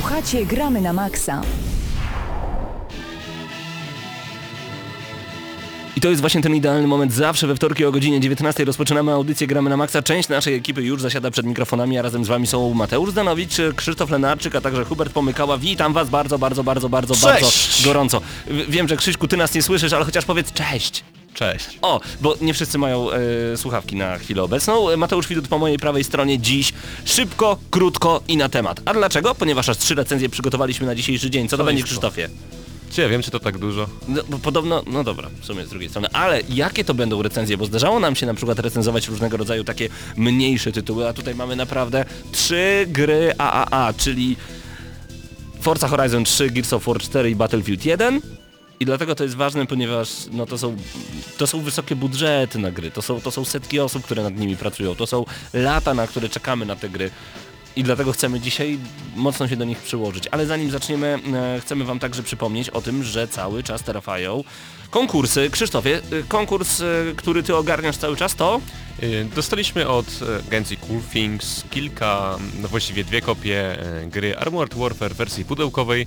Słuchacie Gramy na Maxa. I to jest właśnie ten idealny moment. Zawsze we wtorki o godzinie 19 rozpoczynamy audycję Gramy na Maxa. Część naszej ekipy już zasiada przed mikrofonami, a razem z wami są Mateusz Zdanowicz, Krzysztof Lenarczyk, a także Hubert Pomykała. Witam was bardzo, bardzo, bardzo, bardzo, Cześć! bardzo gorąco. W- Wiem, że Krzyśku, ty nas nie słyszysz, ale chociaż powiedz cześć. Cześć. O, bo nie wszyscy mają e, słuchawki na chwilę obecną. Mateusz Widut po mojej prawej stronie dziś szybko, krótko i na temat. A dlaczego? Ponieważ aż trzy recenzje przygotowaliśmy na dzisiejszy dzień. Co to będzie, Krzysztofie? Cie, wiem czy to tak dużo. No, bo podobno, no dobra, w sumie z drugiej strony, ale jakie to będą recenzje? Bo zdarzało nam się na przykład recenzować różnego rodzaju takie mniejsze tytuły, a tutaj mamy naprawdę trzy gry AAA, czyli Forza Horizon 3, Gears of War 4 i Battlefield 1. I dlatego to jest ważne, ponieważ no, to, są, to są wysokie budżety na gry, to są, to są setki osób, które nad nimi pracują, to są lata, na które czekamy na te gry. I dlatego chcemy dzisiaj mocno się do nich przyłożyć. Ale zanim zaczniemy, e, chcemy Wam także przypomnieć o tym, że cały czas trawają konkursy. Krzysztofie, e, konkurs, e, który Ty ogarniasz cały czas to? Y, Dostaliśmy od e, agencji Cool Things kilka, no właściwie dwie kopie e, gry Armored Warfare w wersji pudełkowej.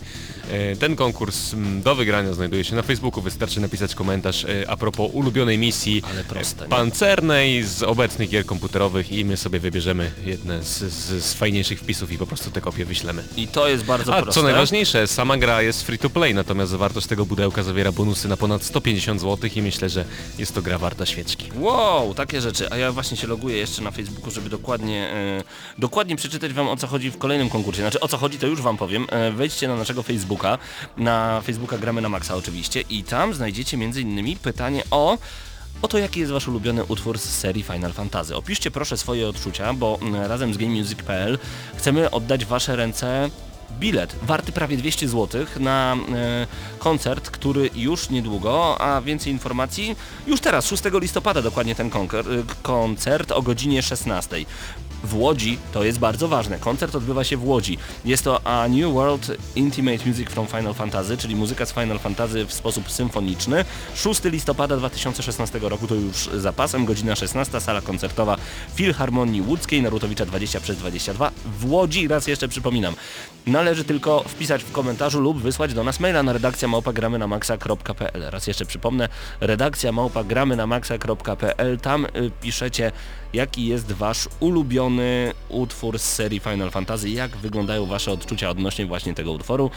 E, Ten konkurs do wygrania znajduje się na Facebooku, wystarczy napisać komentarz e, a propos ulubionej misji proste, e, pancernej z obecnych gier komputerowych i my sobie wybierzemy jedne z, z, z fajniejszych wpisów i po prostu te kopie wyślemy. I to jest bardzo A proste. co najważniejsze, sama gra jest free to play, natomiast zawartość tego pudełka zawiera bonusy na ponad 150 zł i myślę, że jest to gra warta świeczki. Wow, takie rzeczy. A ja właśnie się loguję jeszcze na Facebooku, żeby dokładnie, e, dokładnie przeczytać wam o co chodzi w kolejnym konkursie. Znaczy o co chodzi to już wam powiem. E, wejdźcie na naszego Facebooka, na Facebooka Gramy na Maxa oczywiście i tam znajdziecie innymi pytanie o o to jaki jest wasz ulubiony utwór z serii Final Fantasy. Opiszcie proszę swoje odczucia, bo mm, razem z GameMusic.pl chcemy oddać wasze ręce bilet warty prawie 200 zł na e, koncert, który już niedługo, a więcej informacji już teraz, 6 listopada dokładnie ten e, koncert o godzinie 16. W Łodzi to jest bardzo ważne. Koncert odbywa się w Łodzi. Jest to A New World Intimate Music from Final Fantasy, czyli muzyka z Final Fantasy w sposób symfoniczny. 6 listopada 2016 roku to już za pasem, godzina 16, sala koncertowa Filharmonii Łódzkiej, Narutowicza 20 przez 22 w Łodzi. Raz jeszcze przypominam, należy tylko wpisać w komentarzu lub wysłać do nas maila na redakcja małpagramy na maxa.pl. Raz jeszcze przypomnę, redakcja małpagramy na maxa.pl. Tam y, piszecie jaki jest wasz ulubiony utwór z serii Final Fantasy, jak wyglądają wasze odczucia odnośnie właśnie tego utworu.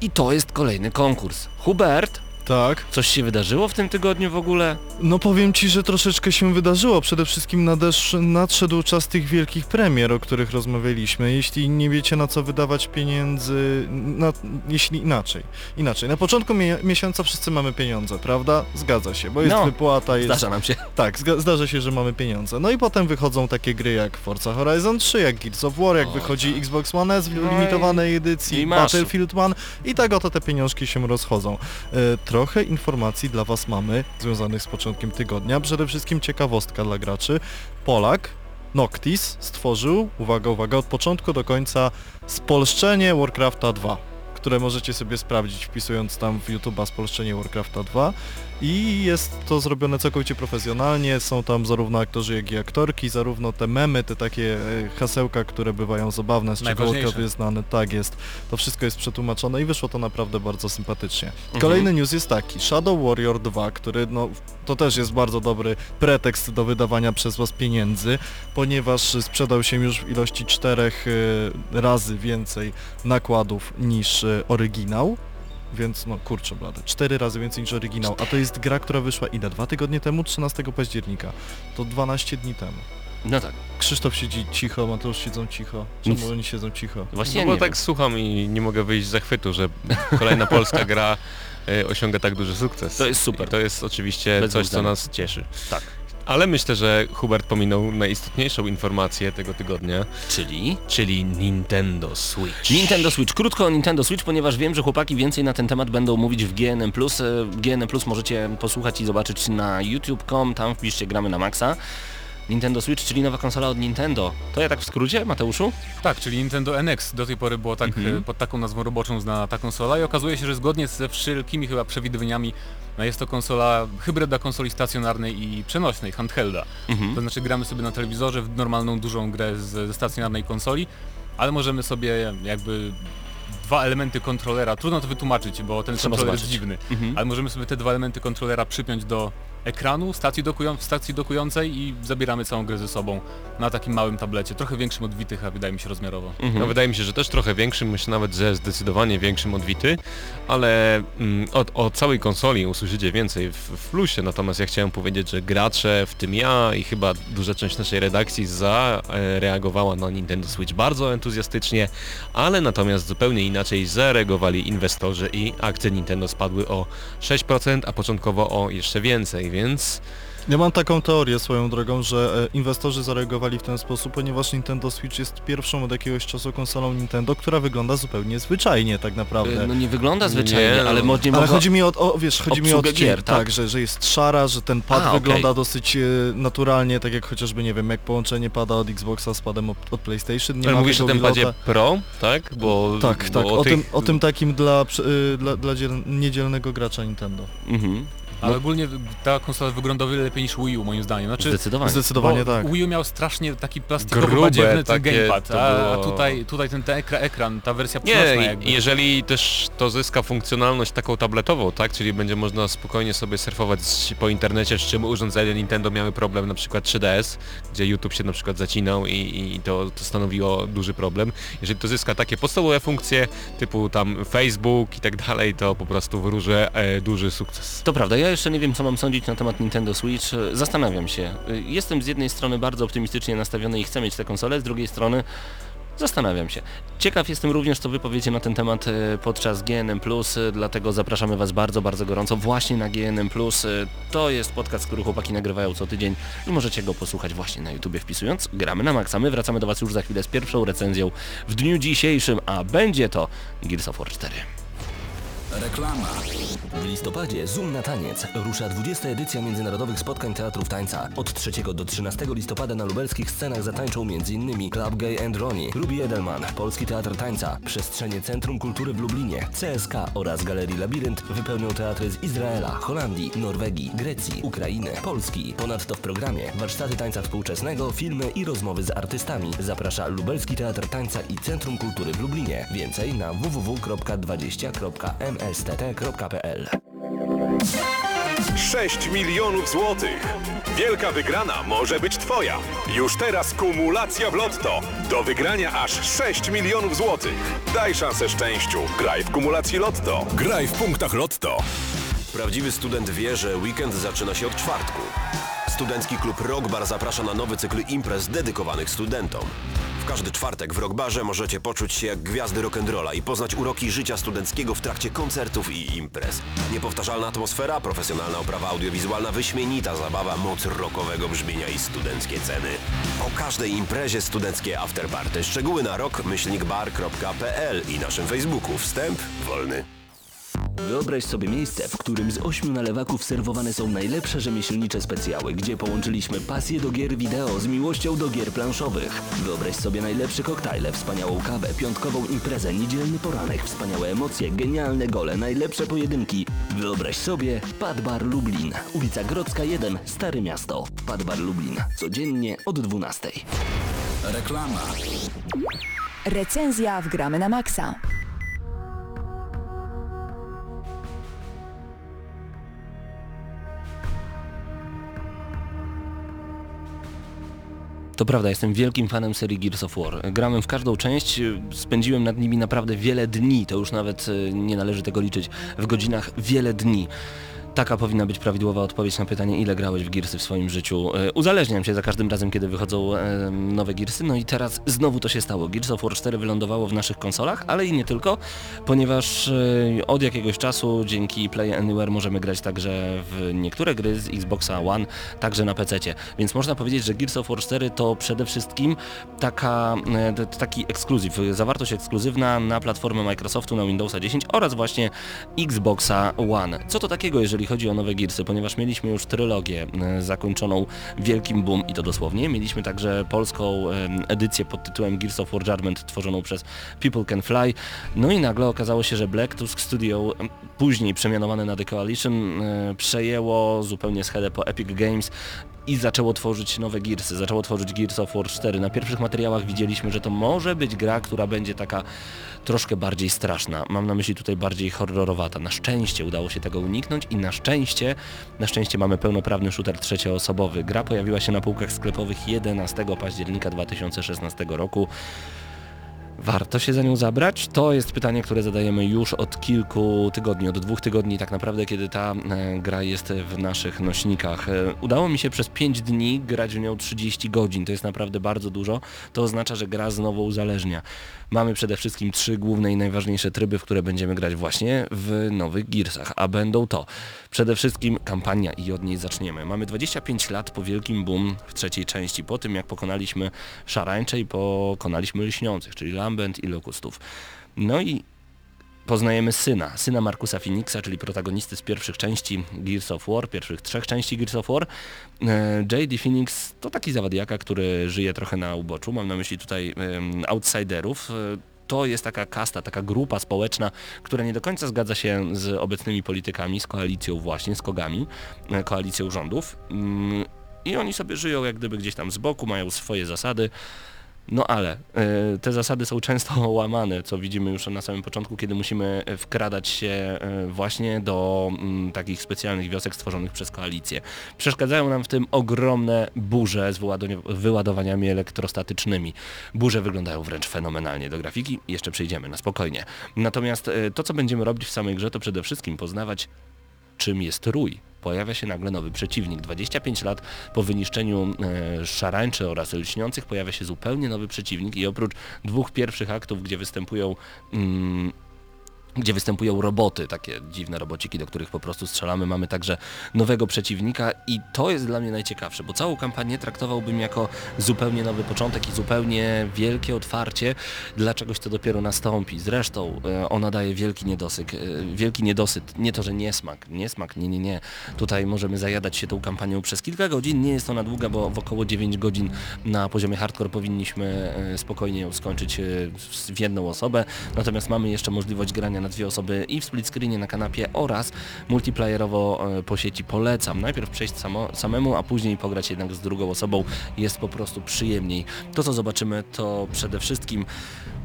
I to jest kolejny konkurs. Hubert, Tak. coś się wydarzyło w tym tygodniu w ogóle? No powiem ci, że troszeczkę się wydarzyło. Przede wszystkim nadesz, nadszedł czas tych wielkich premier, o których rozmawialiśmy. Jeśli nie wiecie na co wydawać pieniędzy, na, jeśli inaczej. Inaczej. Na początku mie miesiąca wszyscy mamy pieniądze, prawda? Zgadza się, bo jest No, wypłata, jest... Zdarza nam się. Tak, zdarza się, że mamy pieniądze. No i potem wychodzą takie gry jak Forza Horizon 3, jak Gears of War, jak O, wychodzi tak. Xbox One S w No limitowanej edycji. Battlefield 1 i tak oto te pieniążki się rozchodzą. E, trochę informacji dla Was mamy związanych z początkiem tygodnia. Przede wszystkim ciekawostka dla graczy. Polak Noctis stworzył, uwaga, uwaga, od początku do końca spolszczenie Warcrafta 2 które możecie sobie sprawdzić wpisując tam w YouTube'a spolszczenie Warcrafta 2 i jest to zrobione całkowicie profesjonalnie, są tam zarówno aktorzy jak i aktorki, zarówno te memy, te takie e, hasełka, które bywają zabawne, z czego znany, tak jest, to wszystko jest przetłumaczone i wyszło to naprawdę bardzo sympatycznie. Mhm. Kolejny news jest taki, Shadow Warrior 2, który no to też jest bardzo dobry pretekst do wydawania przez was pieniędzy, ponieważ sprzedał się już w ilości czterech e, razy więcej nakładów niż e, oryginał. Więc no kurczę blade, cztery razy więcej niż oryginał, a to jest gra, która wyszła ile? Dwa tygodnie temu? 13 października. To 12 dni temu. No tak. Krzysztof siedzi cicho, Mateusz siedzą cicho. Czemu Nic. oni siedzą cicho? Właśnie No ja bo nie tak wiem. słucham i nie mogę wyjść z zachwytu, że kolejna polska gra e, osiąga tak duży sukces. To jest super. I to jest oczywiście Bez coś, co nas cieszy. Tak. Ale myślę, że Hubert pominął najistotniejszą informację tego tygodnia, Czyli czyli Nintendo Switch. Nintendo Switch. Krótko o Nintendo Switch, ponieważ wiem, że chłopaki więcej na ten temat będą mówić w GNM+. E, GNM+, możecie posłuchać i zobaczyć na youtube.com, tam wpiszcie gramy na maksa. Nintendo Switch, czyli nowa konsola od Nintendo. To ja tak w skrócie, Mateuszu? Tak, czyli Nintendo NX do tej pory było tak Mhm. e, pod taką nazwą roboczą znana ta konsola i okazuje się, że zgodnie ze wszelkimi chyba przewidywaniami no jest to konsola hybryda konsoli stacjonarnej i przenośnej, handhelda. Mhm. To znaczy gramy sobie na telewizorze w normalną dużą grę z, ze stacjonarnej konsoli ale możemy sobie jakby dwa elementy kontrolera, trudno to wytłumaczyć, bo ten Trzeba kontroler jest zobaczyć. dziwny, Mhm. ale możemy sobie te dwa elementy kontrolera przypiąć do ekranu stacji, dokują, stacji dokującej i zabieramy całą grę ze sobą na takim małym tablecie, trochę większym od Witych, a wydaje mi się rozmiarowo. Mhm. No wydaje mi się, że też trochę większym, myślę nawet, że zdecydowanie większym od Vity, ale mm, od, całej konsoli usłyszycie więcej w, w plusie, natomiast ja chciałem powiedzieć, że gracze, w tym ja i chyba duża część naszej redakcji zareagowała na Nintendo Switch bardzo entuzjastycznie, ale natomiast zupełnie inaczej zareagowali inwestorzy i akcje Nintendo spadły o 6%, a początkowo o jeszcze więcej, więc Ja mam taką teorię swoją drogą, że e, inwestorzy zareagowali w ten sposób, ponieważ Nintendo Switch jest pierwszą od jakiegoś czasu konsolą Nintendo, która wygląda zupełnie zwyczajnie tak naprawdę. No nie wygląda zwyczajnie, Nie, no. ale może nie Ale mogła... chodzi mi o, o wiesz, chodzi mi o odcień, gier, tak? tak, że, że jest szara, że ten pad A, wygląda dosyć e, naturalnie, tak jak chociażby, nie wiem, jak połączenie pada od Xboxa z padem od, od PlayStation. Nie ale ma mówisz o tym padzie. Pro, tak? Bo, Tak, bo tak, o, tych- tym, o tym takim dla, y, dla, dla dziel, niedzielnego gracza Nintendo. Mhm. Ale No. ogólnie ta konsola wygląda o wiele lepiej niż Wii U moim zdaniem. Znaczy, Zdecydowanie. Zdecydowanie tak. Wii U miał strasznie taki plastikowy, badziewny ten gamepad, to a, a było- tutaj, tutaj ten, ten ekra, ekran, ta wersja przenośna Nie, jakby. jeżeli też to zyska funkcjonalność taką tabletową, tak, czyli będzie można spokojnie sobie surfować po internecie, z czym urządzenia Nintendo miały problem, na przykład 3DS, gdzie YouTube się na przykład zacinał i, i to, to stanowiło duży problem. Jeżeli to zyska takie podstawowe funkcje, typu tam Facebook i tak dalej, to po prostu wyróżę e, duży sukces. To prawda, ja jeszcze nie wiem co mam sądzić na temat Nintendo Switch. Zastanawiam się. Jestem z jednej strony bardzo optymistycznie nastawiony i chcę mieć tę konsolę, z drugiej strony zastanawiam się. Ciekaw jestem również co wy powiecie na ten temat e, podczas GNM+, e, dlatego zapraszamy was bardzo, bardzo gorąco właśnie na GNM+. E, To jest podcast, który chłopaki nagrywają co tydzień i możecie go posłuchać właśnie na YouTubie wpisując Gramy na Maxa. My wracamy do was już za chwilę z pierwszą recenzją w dniu dzisiejszym, a będzie to Gears of War 4. Reklama. W listopadzie Zoom na taniec rusza 20. edycja międzynarodowych spotkań teatrów tańca. Od 3 do 13 listopada na lubelskich scenach zatańczą m.in. Club Gay and Ronnie, Ruby Edelman, Polski Teatr Tańca, Przestrzenie Centrum Kultury w Lublinie, CSK oraz Galerii Labirynt wypełnią teatry z Izraela, Holandii, Norwegii, Grecji, Ukrainy, Polski. Ponadto w programie warsztaty tańca współczesnego, filmy i rozmowy z artystami. Zaprasza Lubelski Teatr Tańca i Centrum Kultury w Lublinie. Więcej na www.20.mstt.pl 6 milionów złotych. Wielka wygrana może być Twoja. Już teraz kumulacja w lotto. Do wygrania aż 6 milionów złotych. Daj szansę szczęściu. Graj w kumulacji lotto. Graj w punktach lotto. Prawdziwy student wie, że weekend zaczyna się od czwartku. Studencki klub Rock Bar zaprasza na nowy cykl imprez dedykowanych studentom. Każdy czwartek w Rock Barze możecie poczuć się jak gwiazdy rock'n'rolla i poznać uroki życia studenckiego w trakcie koncertów i imprez. Niepowtarzalna atmosfera, profesjonalna oprawa audiowizualna, wyśmienita zabawa, moc rockowego brzmienia i studenckie ceny. O każdej imprezie studenckie afterparty. Szczegóły na rock-bar.pl i naszym Facebooku. Wstęp wolny. Wyobraź sobie miejsce, w którym z ośmiu nalewaków serwowane są najlepsze rzemieślnicze specjały, gdzie połączyliśmy pasję do gier wideo z miłością do gier planszowych. Wyobraź sobie najlepsze koktajle, wspaniałą kawę, piątkową imprezę, niedzielny poranek, wspaniałe emocje, genialne gole, najlepsze pojedynki. Wyobraź sobie Pad Bar Lublin, ulica Grodzka 1, Stare Miasto. Pad Bar Lublin, codziennie od 12. Reklama. Recenzja w Gramy na Maxa. To prawda, jestem wielkim fanem serii Gears of War. Grałem w każdą część, spędziłem nad nimi naprawdę wiele dni, to już nawet y, nie należy tego liczyć, w godzinach wiele dni. Taka powinna być prawidłowa odpowiedź na pytanie, ile grałeś w Gearsy w swoim życiu. E, Uzależniam się za każdym razem, kiedy wychodzą e, nowe Gearsy, no i teraz znowu to się stało. Gears of War 4 wylądowało w naszych konsolach, ale i nie tylko, ponieważ e, od jakiegoś czasu dzięki Play Anywhere możemy grać także w niektóre gry z Xboxa One, także na PC. Więc można powiedzieć, że Gears of War 4 to przede wszystkim taka, taki ekskluzyw, zawartość ekskluzywna na platformę Microsoftu, na Windowsa 10 oraz właśnie Xboxa One. Co to takiego, jeżeli chodzi o nowe Gearsy? Ponieważ mieliśmy już trylogię e, zakończoną wielkim boom i to dosłownie. Mieliśmy także polską e, edycję pod tytułem Gears of War Judgment tworzoną przez People Can Fly. No i nagle okazało się, że Black Tusk Studio, później przemianowane na The Coalition, e, przejęło zupełnie schedę po Epic Games i zaczęło tworzyć nowe Gearsy, zaczęło tworzyć Gears of War 4. Na pierwszych materiałach widzieliśmy, że to może być gra, która będzie taka troszkę bardziej straszna. Mam na myśli tutaj bardziej horrorowata. Na szczęście udało się tego uniknąć i na szczęście, na szczęście mamy pełnoprawny shooter trzecioosobowy. Gra pojawiła się na półkach sklepowych 11 października 2016 roku. Warto się za nią zabrać? To jest pytanie, które zadajemy już od kilku tygodni, od dwóch tygodni tak naprawdę, kiedy ta e, gra jest w naszych nośnikach. E, udało mi się przez 5 dni grać w nią 30 godzin, to jest naprawdę bardzo dużo. To oznacza, że gra znowu uzależnia. Mamy przede wszystkim trzy główne i najważniejsze tryby, w które będziemy grać właśnie w nowych Gearsach, a będą to przede wszystkim kampania i od niej zaczniemy. Mamy 25 lat po wielkim boom w trzeciej części, po tym jak pokonaliśmy szarańcze i pokonaliśmy lśniących, czyli Lambent i Lokustów. No i poznajemy syna, syna Markusa Phoenixa, czyli protagonisty z pierwszych części Gears of War, pierwszych trzech części Gears of War. E, J.D. Phoenix to taki zawadiaka, który żyje trochę na uboczu, mam na myśli tutaj um, outsiderów. E, to jest taka kasta, taka grupa społeczna, która nie do końca zgadza się z obecnymi politykami, z koalicją właśnie, z kogami, e, koalicją rządów. Mm, I oni sobie żyją jak gdyby gdzieś tam z boku, mają swoje zasady. No ale y, te zasady są często łamane, co widzimy już na samym początku, kiedy musimy wkradać się y, właśnie do y, takich specjalnych wiosek stworzonych przez koalicję. Przeszkadzają nam w tym ogromne burze z wyładowaniami elektrostatycznymi. Burze wyglądają wręcz fenomenalnie do grafiki, jeszcze przejdziemy na spokojnie. Natomiast to, co będziemy robić w samej grze, to przede wszystkim poznawać, czym jest rój pojawia się nagle nowy przeciwnik. 25 lat po wyniszczeniu e, szarańczy oraz lśniących pojawia się zupełnie nowy przeciwnik i oprócz dwóch pierwszych aktów, gdzie występują mm, gdzie występują roboty, takie dziwne robociki, do których po prostu strzelamy. Mamy także nowego przeciwnika i to jest dla mnie najciekawsze, bo całą kampanię traktowałbym jako zupełnie nowy początek i zupełnie wielkie otwarcie dla czegoś, co dopiero nastąpi. Zresztą e, ona daje wielki niedosyt, e, wielki niedosyt, nie to, że niesmak, niesmak, nie, nie, nie. Tutaj możemy zajadać się tą kampanią przez kilka godzin, nie jest ona długa, bo w około 9 godzin na poziomie hardcore powinniśmy e, spokojnie ją skończyć w jedną osobę, natomiast mamy jeszcze możliwość grania na dwie osoby i w split screenie na kanapie oraz multiplayerowo e, po sieci polecam. Najpierw przejść samo, samemu, a później pograć jednak z drugą osobą jest po prostu przyjemniej. To co zobaczymy to przede wszystkim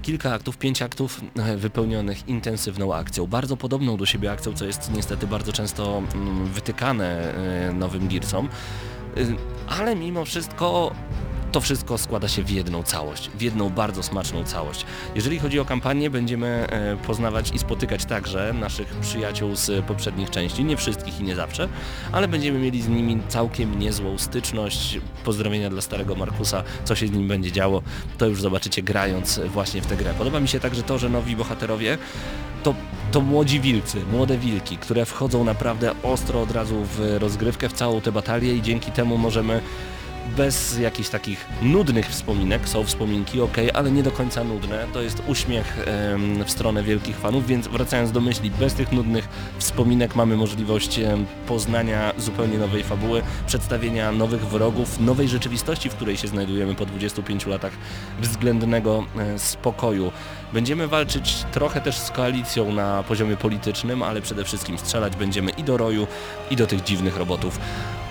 kilka aktów, pięć aktów e, wypełnionych intensywną akcją, bardzo podobną do siebie akcją, co jest niestety bardzo często mm, wytykane e, nowym Gearsom, ale mimo wszystko to wszystko składa się w jedną całość, w jedną bardzo smaczną całość. Jeżeli chodzi o kampanię, będziemy e, poznawać i spotykać także naszych przyjaciół z poprzednich części, nie wszystkich i nie zawsze, ale będziemy mieli z nimi całkiem niezłą styczność. Pozdrowienia dla starego Markusa, co się z nim będzie działo, to już zobaczycie grając właśnie w tę grę. Podoba mi się także to, że nowi bohaterowie to, to młodzi wilcy, młode wilki, które wchodzą naprawdę ostro od razu w rozgrywkę, w całą tę batalię i dzięki temu możemy bez jakichś takich nudnych wspominek, są wspominki, ok, ale nie do końca nudne, to jest uśmiech em, w stronę wielkich fanów, więc wracając do myśli, bez tych nudnych wspominek mamy możliwość em, poznania zupełnie nowej fabuły, przedstawienia nowych wrogów, nowej rzeczywistości, w której się znajdujemy po 25 latach względnego e, spokoju. Będziemy walczyć trochę też z koalicją na poziomie politycznym, ale przede wszystkim strzelać będziemy i do roju, i do tych dziwnych robotów.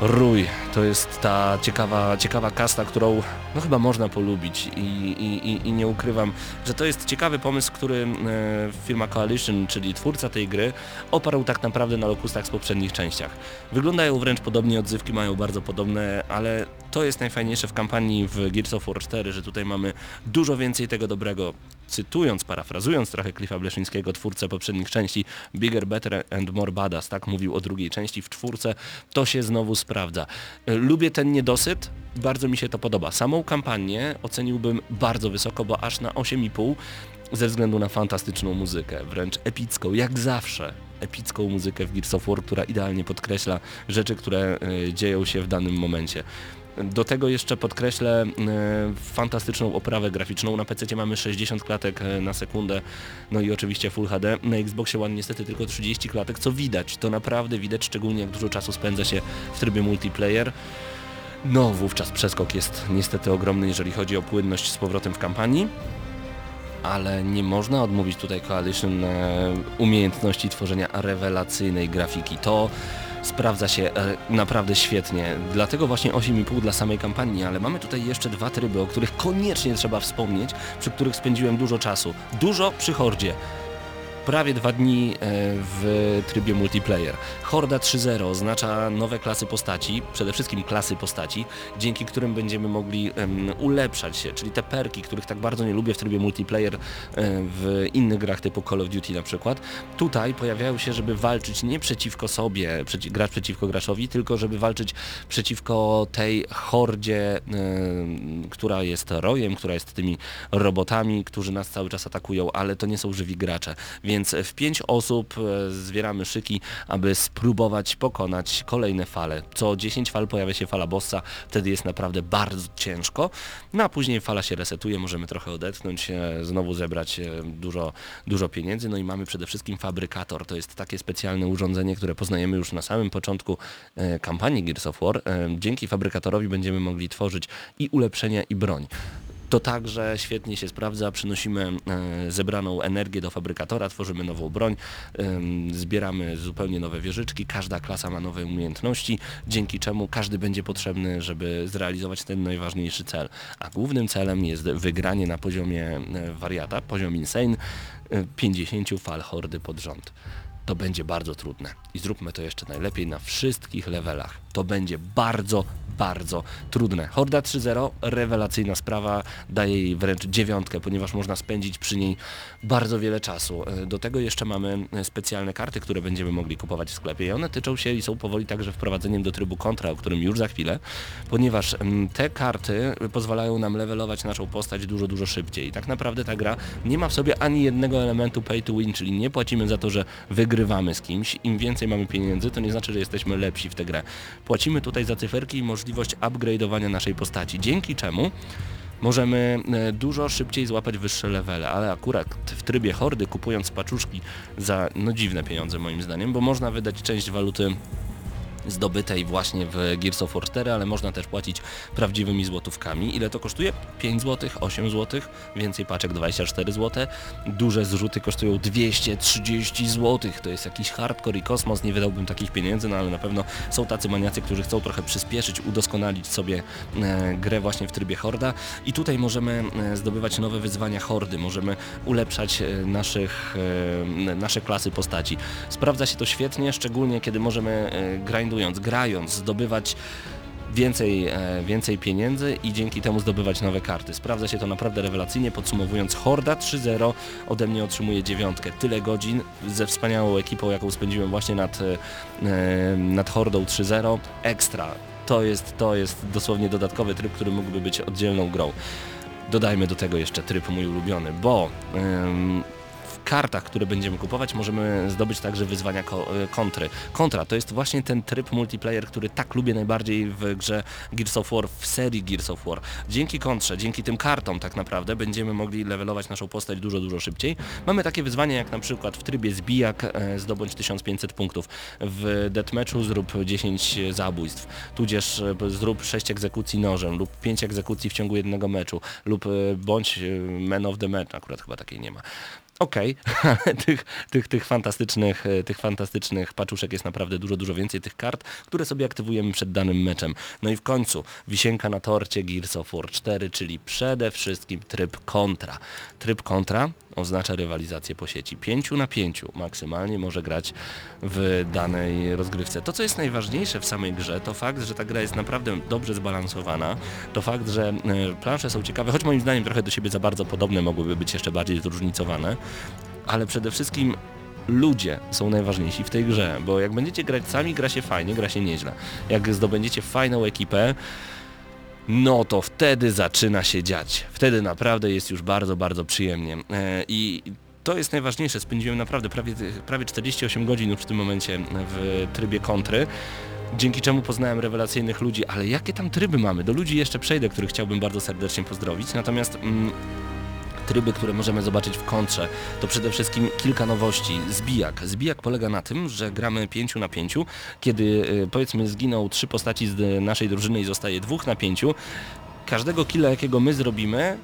Rój to jest ta ciekawa, ciekawa kasta, którą no chyba można polubić i, i, i nie ukrywam, że to jest ciekawy pomysł, który e, firma Coalition, czyli twórca tej gry, oparł tak naprawdę na lokustach z poprzednich częściach. Wyglądają wręcz podobnie, odzywki mają bardzo podobne, ale to jest najfajniejsze w kampanii w Gears of War 4, że tutaj mamy dużo więcej tego dobrego. Cytując, parafrazując trochę Cliffa Bleszyńskiego, twórcę poprzednich części, Bigger, Better and More Badass, tak mówił o drugiej części w czwórce, to się znowu sprawdza. Lubię ten niedosyt, bardzo mi się to podoba. Samą kampanię oceniłbym bardzo wysoko, bo aż na 8,5 ze względu na fantastyczną muzykę, wręcz epicką, jak zawsze epicką muzykę w Gears of War, która idealnie podkreśla rzeczy, które y, dzieją się w danym momencie. Do tego jeszcze podkreślę e, fantastyczną oprawę graficzną. Na PC mamy 60 klatek e, na sekundę, no i oczywiście Full HD. Na Xboxie One niestety tylko 30 klatek, co widać. To naprawdę widać, szczególnie jak dużo czasu spędza się w trybie multiplayer. No, wówczas przeskok jest niestety ogromny, jeżeli chodzi o płynność z powrotem w kampanii ale nie można odmówić tutaj Coalition e, umiejętności tworzenia rewelacyjnej grafiki. To sprawdza się e, naprawdę świetnie. Dlatego właśnie 8,5 dla samej kampanii, ale mamy tutaj jeszcze dwa tryby, o których koniecznie trzeba wspomnieć, przy których spędziłem dużo czasu. Dużo przy Hordzie. Prawie dwa dni e, w trybie multiplayer. Horda 3.0 oznacza nowe klasy postaci, przede wszystkim klasy postaci, dzięki którym będziemy mogli ulepszać się, czyli te perki, których tak bardzo nie lubię w trybie multiplayer e, w innych grach typu Call of Duty na przykład. Tutaj pojawiają się, żeby walczyć nie przeciwko sobie, przeci gracz przeciwko graczowi, tylko żeby walczyć przeciwko tej hordzie, która jest rojem, która jest tymi robotami, którzy nas cały czas atakują, ale to nie są żywi gracze. Więc w pięć osób e, zbieramy szyki, aby spróbować pokonać kolejne fale. Co 10 fal pojawia się fala bossa, wtedy jest naprawdę bardzo ciężko. No a później fala się resetuje, możemy trochę odetchnąć, e, znowu zebrać e, dużo, dużo pieniędzy. No i mamy przede wszystkim fabrykator. To jest takie specjalne urządzenie, które poznajemy już na samym początku kampanii Gears of War. Dzięki fabrykatorowi będziemy mogli tworzyć i ulepszenia i broń. To także świetnie się sprawdza, przynosimy e, zebraną energię do fabrykatora, tworzymy nową broń, zbieramy zupełnie nowe wieżyczki, każda klasa ma nowe umiejętności, dzięki czemu każdy będzie potrzebny, żeby zrealizować ten najważniejszy cel. A głównym celem jest wygranie na poziomie e, wariata, poziom insane, e, 50 fal hordy pod rząd. To będzie bardzo trudne i zróbmy to jeszcze najlepiej na wszystkich levelach. To będzie bardzo, bardzo trudne. Horda 3.0, rewelacyjna sprawa, daje jej wręcz dziewiątkę, ponieważ można spędzić przy niej bardzo wiele czasu. E, Do tego jeszcze mamy e, specjalne karty, które będziemy mogli kupować w sklepie i one tyczą się i są powoli także wprowadzeniem do trybu kontra, o którym już za chwilę, ponieważ te karty pozwalają nam levelować naszą postać dużo, dużo szybciej. I tak naprawdę ta gra nie ma w sobie ani jednego elementu pay to win, czyli nie płacimy za to, że wygrywamy z kimś. Im więcej mamy pieniędzy, to nie znaczy, że jesteśmy lepsi w tę grę. Płacimy tutaj za cyferki i możliwość upgrade'owania naszej postaci, dzięki czemu możemy e, dużo szybciej złapać wyższe levele, ale akurat w trybie hordy kupując paczuszki za no dziwne pieniądze moim zdaniem, bo można wydać część waluty zdobytej właśnie w Gears of War 4, ale można też płacić prawdziwymi złotówkami. Ile to kosztuje? 5 zł, 8 zł, więcej paczek 24 zł. Duże zrzuty kosztują 230 zł. To jest jakiś hardcore i kosmos, nie wydałbym takich pieniędzy, no ale na pewno są tacy maniacy, którzy chcą trochę przyspieszyć, udoskonalić sobie e, grę właśnie w trybie horda i tutaj możemy e, zdobywać nowe wyzwania hordy, możemy ulepszać e, naszych, nasze klasy postaci. Sprawdza się to świetnie, szczególnie kiedy możemy e, grając, zdobywać więcej, e, więcej pieniędzy i dzięki temu zdobywać nowe karty. Sprawdza się to naprawdę rewelacyjnie, podsumowując Horda 3.0 ode mnie otrzymuje dziewiątkę. Tyle godzin ze wspaniałą ekipą, jaką spędziłem właśnie nad, e, nad Hordą 3.0. Ekstra. To jest, to jest dosłownie dodatkowy tryb, który mógłby być oddzielną grą. Dodajmy do tego jeszcze tryb mój ulubiony, bo kartach, które będziemy kupować, możemy zdobyć także wyzwania e, kontry. Kontra to jest właśnie ten tryb multiplayer, który tak lubię najbardziej w grze Gears of War, w serii Gears of War. Dzięki kontrze, dzięki tym kartom tak naprawdę będziemy mogli levelować naszą postać dużo, dużo szybciej. Mamy takie wyzwania jak na przykład w trybie zbijak e, zdobądź 1500 punktów, w deathmatchu zrób 10 zabójstw, tudzież e, zrób 6 egzekucji nożem lub 5 egzekucji w ciągu jednego meczu lub e, bądź man of the match, akurat chyba takiej nie ma. Okej, ale tych, tych, tych, fantastycznych, e, tych fantastycznych paczuszek jest naprawdę dużo, dużo więcej tych kart, które sobie aktywujemy przed danym meczem. No i w końcu wisienka na torcie Gears of War 4, czyli przede wszystkim tryb kontra. Tryb kontra oznacza rywalizację po sieci. 5 na 5 maksymalnie może grać w danej rozgrywce. To, co jest najważniejsze w samej grze, to fakt, że ta gra jest naprawdę dobrze zbalansowana. To fakt, że e, plansze są ciekawe, choć moim zdaniem trochę do siebie za bardzo podobne, mogłyby być jeszcze bardziej zróżnicowane. Ale przede wszystkim ludzie są najważniejsi w tej grze, bo jak będziecie grać sami, gra się fajnie, gra się nieźle. Jak zdobędziecie fajną ekipę, no to wtedy zaczyna się dziać. Wtedy naprawdę jest już bardzo, bardzo przyjemnie. E, I to jest najważniejsze. Spędziłem naprawdę prawie, prawie 48 godzin już w tym momencie w trybie kontry. Dzięki czemu poznałem rewelacyjnych ludzi, ale jakie tam tryby mamy? Do ludzi jeszcze przejdę, których chciałbym bardzo serdecznie pozdrowić. Natomiast mm, tryby, które możemy zobaczyć w kontrze, to przede wszystkim kilka nowości. Zbijak. Zbijak polega na tym, że gramy 5 na 5. Kiedy y, powiedzmy zginą trzy postaci z naszej drużyny i zostaje dwóch na pięciu, każdego killa jakiego my zrobimy,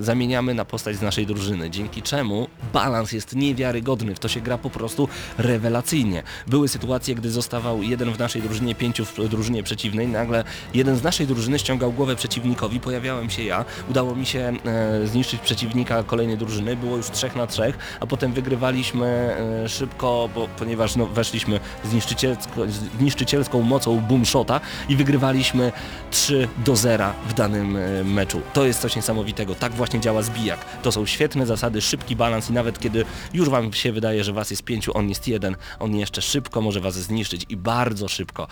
zamieniamy na postać z naszej drużyny, dzięki czemu balans jest niewiarygodny, w to się gra po prostu rewelacyjnie. Były sytuacje, gdy zostawał jeden w naszej drużynie, pięciu w drużynie przeciwnej, nagle jeden z naszej drużyny ściągał głowę przeciwnikowi, pojawiałem się ja, udało mi się e, zniszczyć przeciwnika kolejnej drużyny, było już trzech na trzech, a potem wygrywaliśmy e, szybko, bo, ponieważ no, weszliśmy zniszczycielsko, zniszczycielską mocą boomshota i wygrywaliśmy 3 do 0 w danym e, meczu. To jest coś niesamowitego, tak właśnie działa zbijak. To są świetne zasady, szybki balans i nawet kiedy już wam się wydaje, że was jest pięciu, on jest jeden, on jeszcze szybko może was zniszczyć i bardzo szybko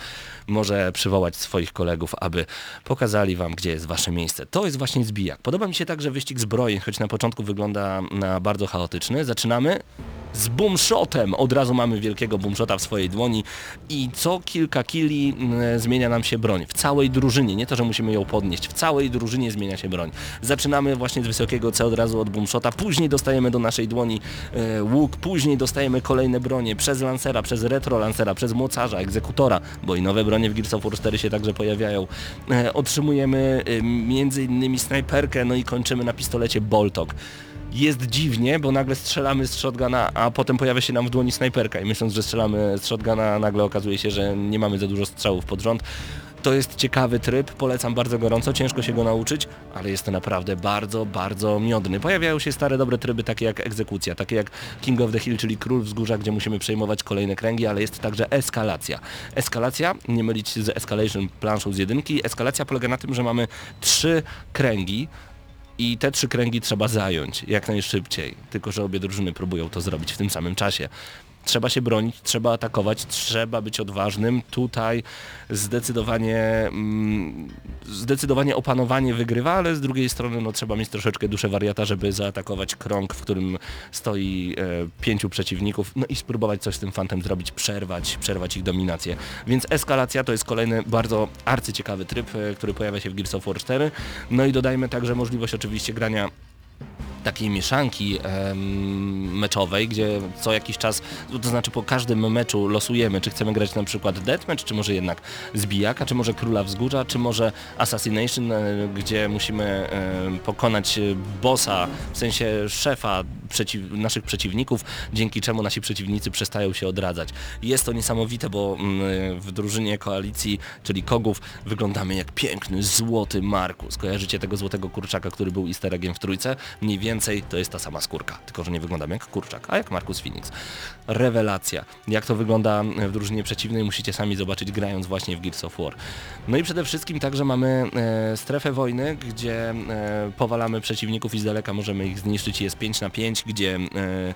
może przywołać swoich kolegów, aby pokazali wam, gdzie jest wasze miejsce. To jest właśnie zbijak. Podoba mi się także wyścig zbrojeń, choć na początku wygląda na bardzo chaotyczny. Zaczynamy z boomshotem. Od razu mamy wielkiego boomshota w swojej dłoni i co kilka kili mm, zmienia nam się broń. W całej drużynie, nie to, że musimy ją podnieść, w całej drużynie zmienia się broń. Zaczynamy właśnie z wysokiego C od razu od boomshota, później dostajemy do naszej dłoni e, łuk, później dostajemy kolejne bronie przez lancera, przez retro lancera, przez mocarza, egzekutora, bo i nowe bronie w Gears of War 4 się także pojawiają. E, otrzymujemy e, między innymi snajperkę, no i kończymy na pistolecie Boltok jest dziwnie, bo nagle strzelamy z shotguna, a potem pojawia się nam w dłoni snajperka i myśląc, że strzelamy z shotguna, nagle okazuje się, że nie mamy za dużo strzałów pod rząd. To jest ciekawy tryb, polecam bardzo gorąco, ciężko się go nauczyć, ale jest to naprawdę bardzo, bardzo miodny. Pojawiają się stare, dobre tryby, takie jak egzekucja, takie jak King of the Hill, czyli Król Wzgórza, gdzie musimy przejmować kolejne kręgi, ale jest także eskalacja. Eskalacja, nie mylić z Escalation planszą z jedynki, eskalacja polega na tym, że mamy trzy kręgi, i te trzy kręgi trzeba zająć jak najszybciej, tylko że obie drużyny próbują to zrobić w tym samym czasie. Trzeba się bronić, trzeba atakować, trzeba być odważnym. Tutaj zdecydowanie, mm, zdecydowanie opanowanie wygrywa, ale z drugiej strony no, trzeba mieć troszeczkę duszę wariata, żeby zaatakować krąg, w którym stoi e, pięciu przeciwników, no i spróbować coś z tym fantem zrobić, przerwać, przerwać ich dominację. Więc eskalacja to jest kolejny bardzo arcyciekawy tryb, e, który pojawia się w Gears of War 4. No i dodajmy także możliwość oczywiście grania takiej mieszanki meczowej, gdzie co jakiś czas, to znaczy po każdym meczu losujemy, czy chcemy grać na przykład deathmatch, czy może jednak zbijaka, czy może króla wzgórza, czy może assassination, e, gdzie musimy pokonać bossa, w sensie szefa przeciw, naszych przeciwników, dzięki czemu nasi przeciwnicy przestają się odradzać. Jest to niesamowite, bo mm, w drużynie koalicji, czyli kogów, wyglądamy jak piękny, złoty Markus. Kojarzycie tego złotego kurczaka, który był easter w trójce? Mniej więcej to jest ta sama skórka, tylko że nie wyglądamy jak kurczak, a jak Markus Phoenix. Rewelacja. Jak to wygląda w drużynie przeciwnej musicie sami zobaczyć grając właśnie w Gears of War. No i przede wszystkim także mamy e, strefę wojny, gdzie e, powalamy przeciwników i z daleka możemy ich zniszczyć. Jest 5 na 5, gdzie e,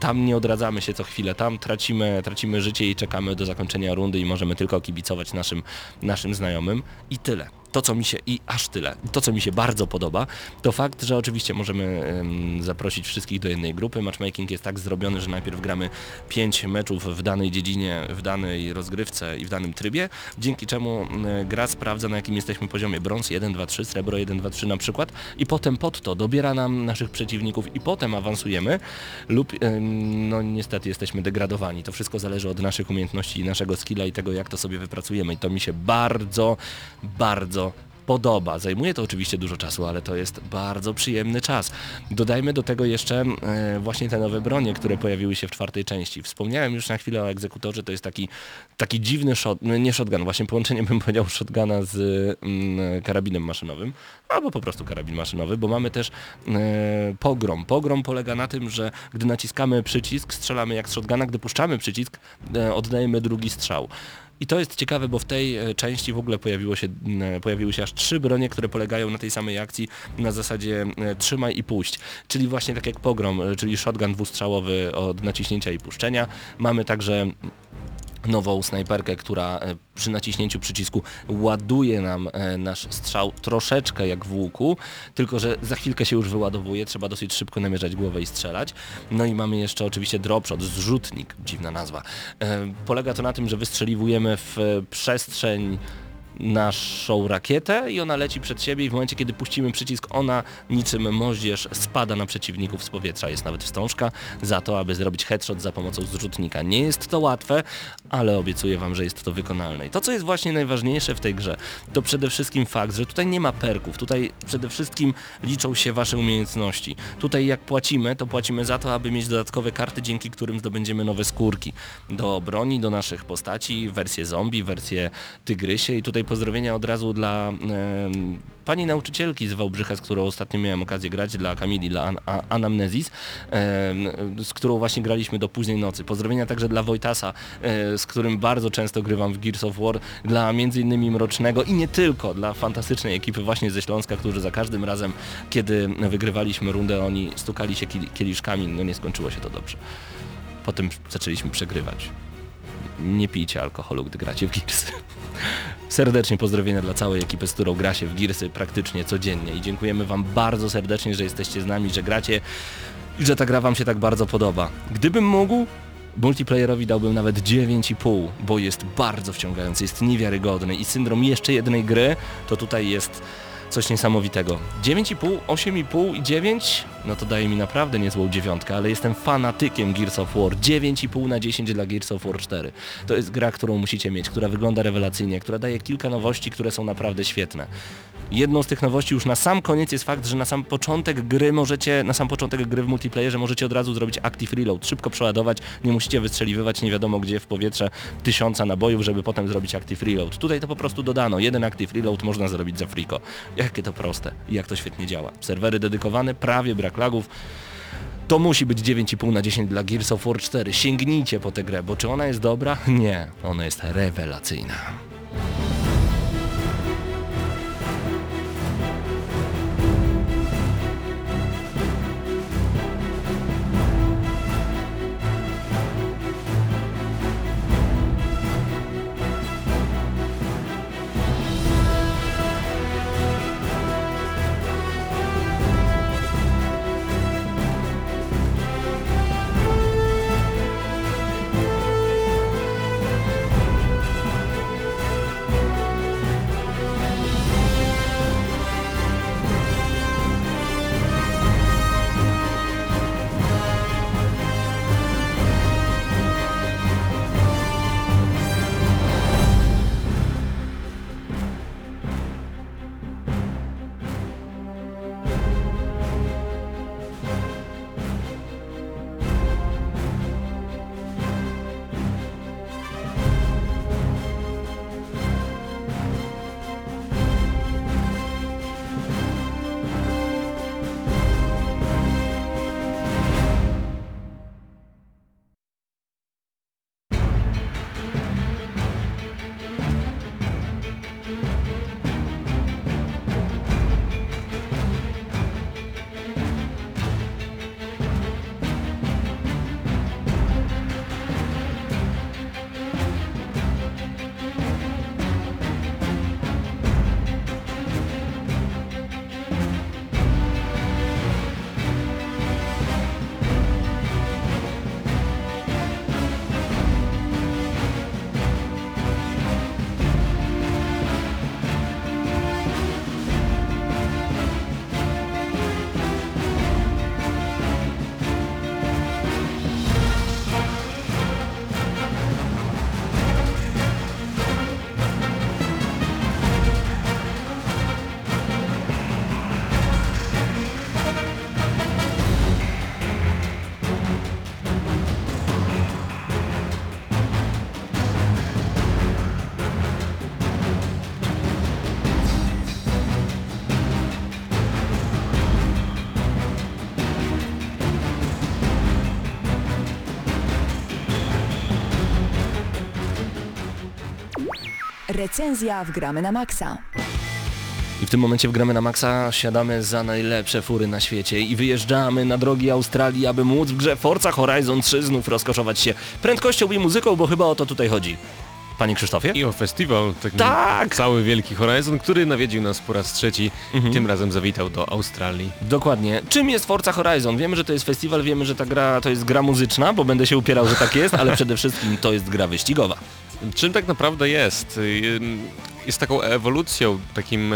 tam nie odradzamy się co chwilę, tam tracimy, tracimy życie i czekamy do zakończenia rundy i możemy tylko kibicować naszym, naszym znajomym i tyle to co mi się, i aż tyle, to co mi się bardzo podoba, to fakt, że oczywiście możemy zaprosić wszystkich do jednej grupy. Matchmaking jest tak zrobiony, że najpierw gramy 5 meczów w danej dziedzinie, w danej rozgrywce i w danym trybie, dzięki czemu gra sprawdza na jakim jesteśmy poziomie brąz 1, 2, 3, srebro 1, 2, 3 na przykład i potem pod to dobiera nam naszych przeciwników i potem awansujemy lub no niestety jesteśmy degradowani. To wszystko zależy od naszych umiejętności, naszego skilla i tego jak to sobie wypracujemy i to mi się bardzo, bardzo podoba. Zajmuje to oczywiście dużo czasu, ale to jest bardzo przyjemny czas. Dodajmy do tego jeszcze e, właśnie te nowe bronie, które pojawiły się w czwartej części. Wspomniałem już na chwilę o egzekutorze, to jest taki, taki dziwny shot, no nie shotgun, właśnie połączenie bym powiedział shotguna z mm, karabinem maszynowym, albo po prostu karabin maszynowy, bo mamy też e, pogrom. Pogrom polega na tym, że gdy naciskamy przycisk, strzelamy jak z shotguna, gdy puszczamy przycisk, e, oddajemy drugi strzał. I to jest ciekawe, bo w tej e, części w ogóle pojawiło się, e, pojawiły się aż trzy bronie, które polegają na tej samej akcji na zasadzie e, trzymaj i puść. Czyli właśnie tak jak pogrom, czyli shotgun dwustrzałowy od naciśnięcia i puszczenia. Mamy także nową snajperkę, która e, przy naciśnięciu przycisku ładuje nam e, nasz strzał troszeczkę jak w łuku, tylko że za chwilkę się już wyładowuje, trzeba dosyć szybko namierzać głowę i strzelać. No i mamy jeszcze oczywiście dropshot, zrzutnik, dziwna nazwa. E, polega to na tym, że wystrzeliwujemy w przestrzeń naszą rakietę i ona leci przed siebie i w momencie, kiedy puścimy przycisk, ona niczym moździerz spada na przeciwników z powietrza. Jest nawet wstążka za to, aby zrobić headshot za pomocą zrzutnika. Nie jest to łatwe, ale obiecuję Wam, że jest to wykonalne. I to, co jest właśnie najważniejsze w tej grze, to przede wszystkim fakt, że tutaj nie ma perków. Tutaj przede wszystkim liczą się Wasze umiejętności. Tutaj jak płacimy, to płacimy za to, aby mieć dodatkowe karty, dzięki którym zdobędziemy nowe skórki do broni, do naszych postaci, wersję zombie, wersję tygrysie i tutaj pozdrowienia od razu dla em, pani nauczycielki z Wałbrzycha, z którą ostatnio miałem okazję grać, dla Kamili, dla An A- Anamnezis, em, z którą właśnie graliśmy do późnej nocy. Pozdrowienia także dla Wojtasa, e, z którym bardzo często grywam w Gears of War, dla między innymi Mrocznego i nie tylko, dla fantastycznej ekipy właśnie ze Śląska, którzy za każdym razem, kiedy wygrywaliśmy rundę, oni stukali się kieli- kieliszkami, no nie skończyło się to dobrze. Potem zaczęliśmy przegrywać. Nie pijcie alkoholu, gdy gracie w Gearsy. Serdecznie pozdrowienia dla całej ekipy, z którą gra się w Gearsy praktycznie codziennie i dziękujemy Wam bardzo serdecznie, że jesteście z nami, że gracie i że ta gra Wam się tak bardzo podoba. Gdybym mógł, multiplayerowi dałbym nawet 9,5, bo jest bardzo wciągający, jest niewiarygodny i syndrom jeszcze jednej gry, to tutaj jest coś niesamowitego. 9,5, 8,5 i 9, no to daje mi naprawdę niezłą dziewiątkę, ale jestem fanatykiem Gears of War. 9,5 na 10 dla Gears of War 4. To jest gra, którą musicie mieć, która wygląda rewelacyjnie, która daje kilka nowości, które są naprawdę świetne. Jedną z tych nowości już na sam koniec jest fakt, że na sam początek gry możecie, na sam początek gry w multiplayerze możecie od razu zrobić active reload, szybko przeładować, nie musicie wystrzeliwywać nie wiadomo gdzie w powietrze tysiąca nabojów, żeby potem zrobić active reload. Tutaj to po prostu dodano, jeden active reload można zrobić za friko. Jakie to proste i jak to świetnie działa. Serwery dedykowane, prawie brak lagów. To musi być 9,5 na 10 dla Gears of War 4. Sięgnijcie po tę grę, bo czy ona jest dobra? Nie, ona jest rewelacyjna. Recenzja w Gramy na Maxa. I w tym momencie w Gramy na Maxa siadamy za najlepsze fury na świecie i wyjeżdżamy na drogi Australii, aby móc w grze Forza Horizon 3 znów rozkoszować się prędkością i muzyką, bo chyba o to tutaj chodzi. Panie Krzysztofie? I o festiwal, taki Tak! cały wielki Horizon, który nawiedził nas po raz trzeci, tym razem zawitał do Australii. Dokładnie. Czym jest Forza Horizon? Wiemy, że to jest festiwal, wiemy, że ta gra to jest gra muzyczna, bo będę się upierał, że tak jest, ale przede wszystkim to jest gra wyścigowa. Czym tak naprawdę jest? Jest taką ewolucją, takim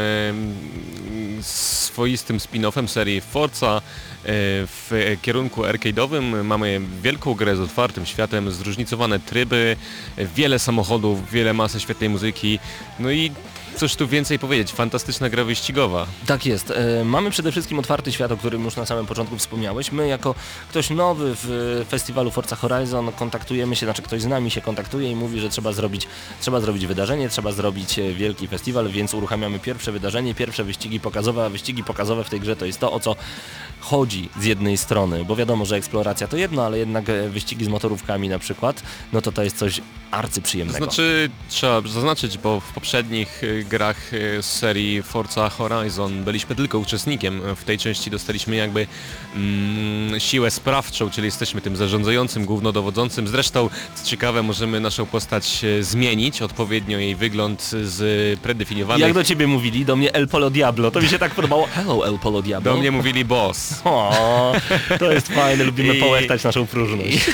swoistym spin-offem serii Forza e, w kierunku arcade'owym. Mamy wielką grę z otwartym światem, zróżnicowane tryby, wiele samochodów, wiele masy świetnej muzyki, no i cóż tu więcej powiedzieć, fantastyczna gra wyścigowa. Tak jest. E, Mamy przede wszystkim otwarty świat, o którym już na samym początku wspomniałeś. My jako ktoś nowy w festiwalu Forza Horizon kontaktujemy się, znaczy ktoś z nami się kontaktuje i mówi, że trzeba zrobić, trzeba zrobić wydarzenie, trzeba zrobić e, wielki festiwal, więc uruchamiamy pierwsze wydarzenie, pierwsze wyścigi pokazowe, a wyścigi pokazowe w tej grze to jest to, o co chodzi z jednej strony, bo wiadomo, że eksploracja to jedno, ale jednak e, wyścigi z motorówkami na przykład, no to to jest coś arcyprzyjemnego. Znaczy, trzeba zaznaczyć, bo w poprzednich grach y, z serii Forza Horizon byliśmy tylko uczestnikiem. W tej części dostaliśmy jakby mm, siłę sprawczą, czyli jesteśmy tym zarządzającym, głównodowodzącym. Zresztą, co ciekawe, możemy naszą postać e, zmienić, odpowiednio jej wygląd z predefiniowanych. Jak do ciebie mówili, do mnie El Polo Diablo, to mi się tak podobało. Hello El Polo Diablo. Do mnie mówili boss. O, to jest fajne, lubimy I- połechtać naszą próżność.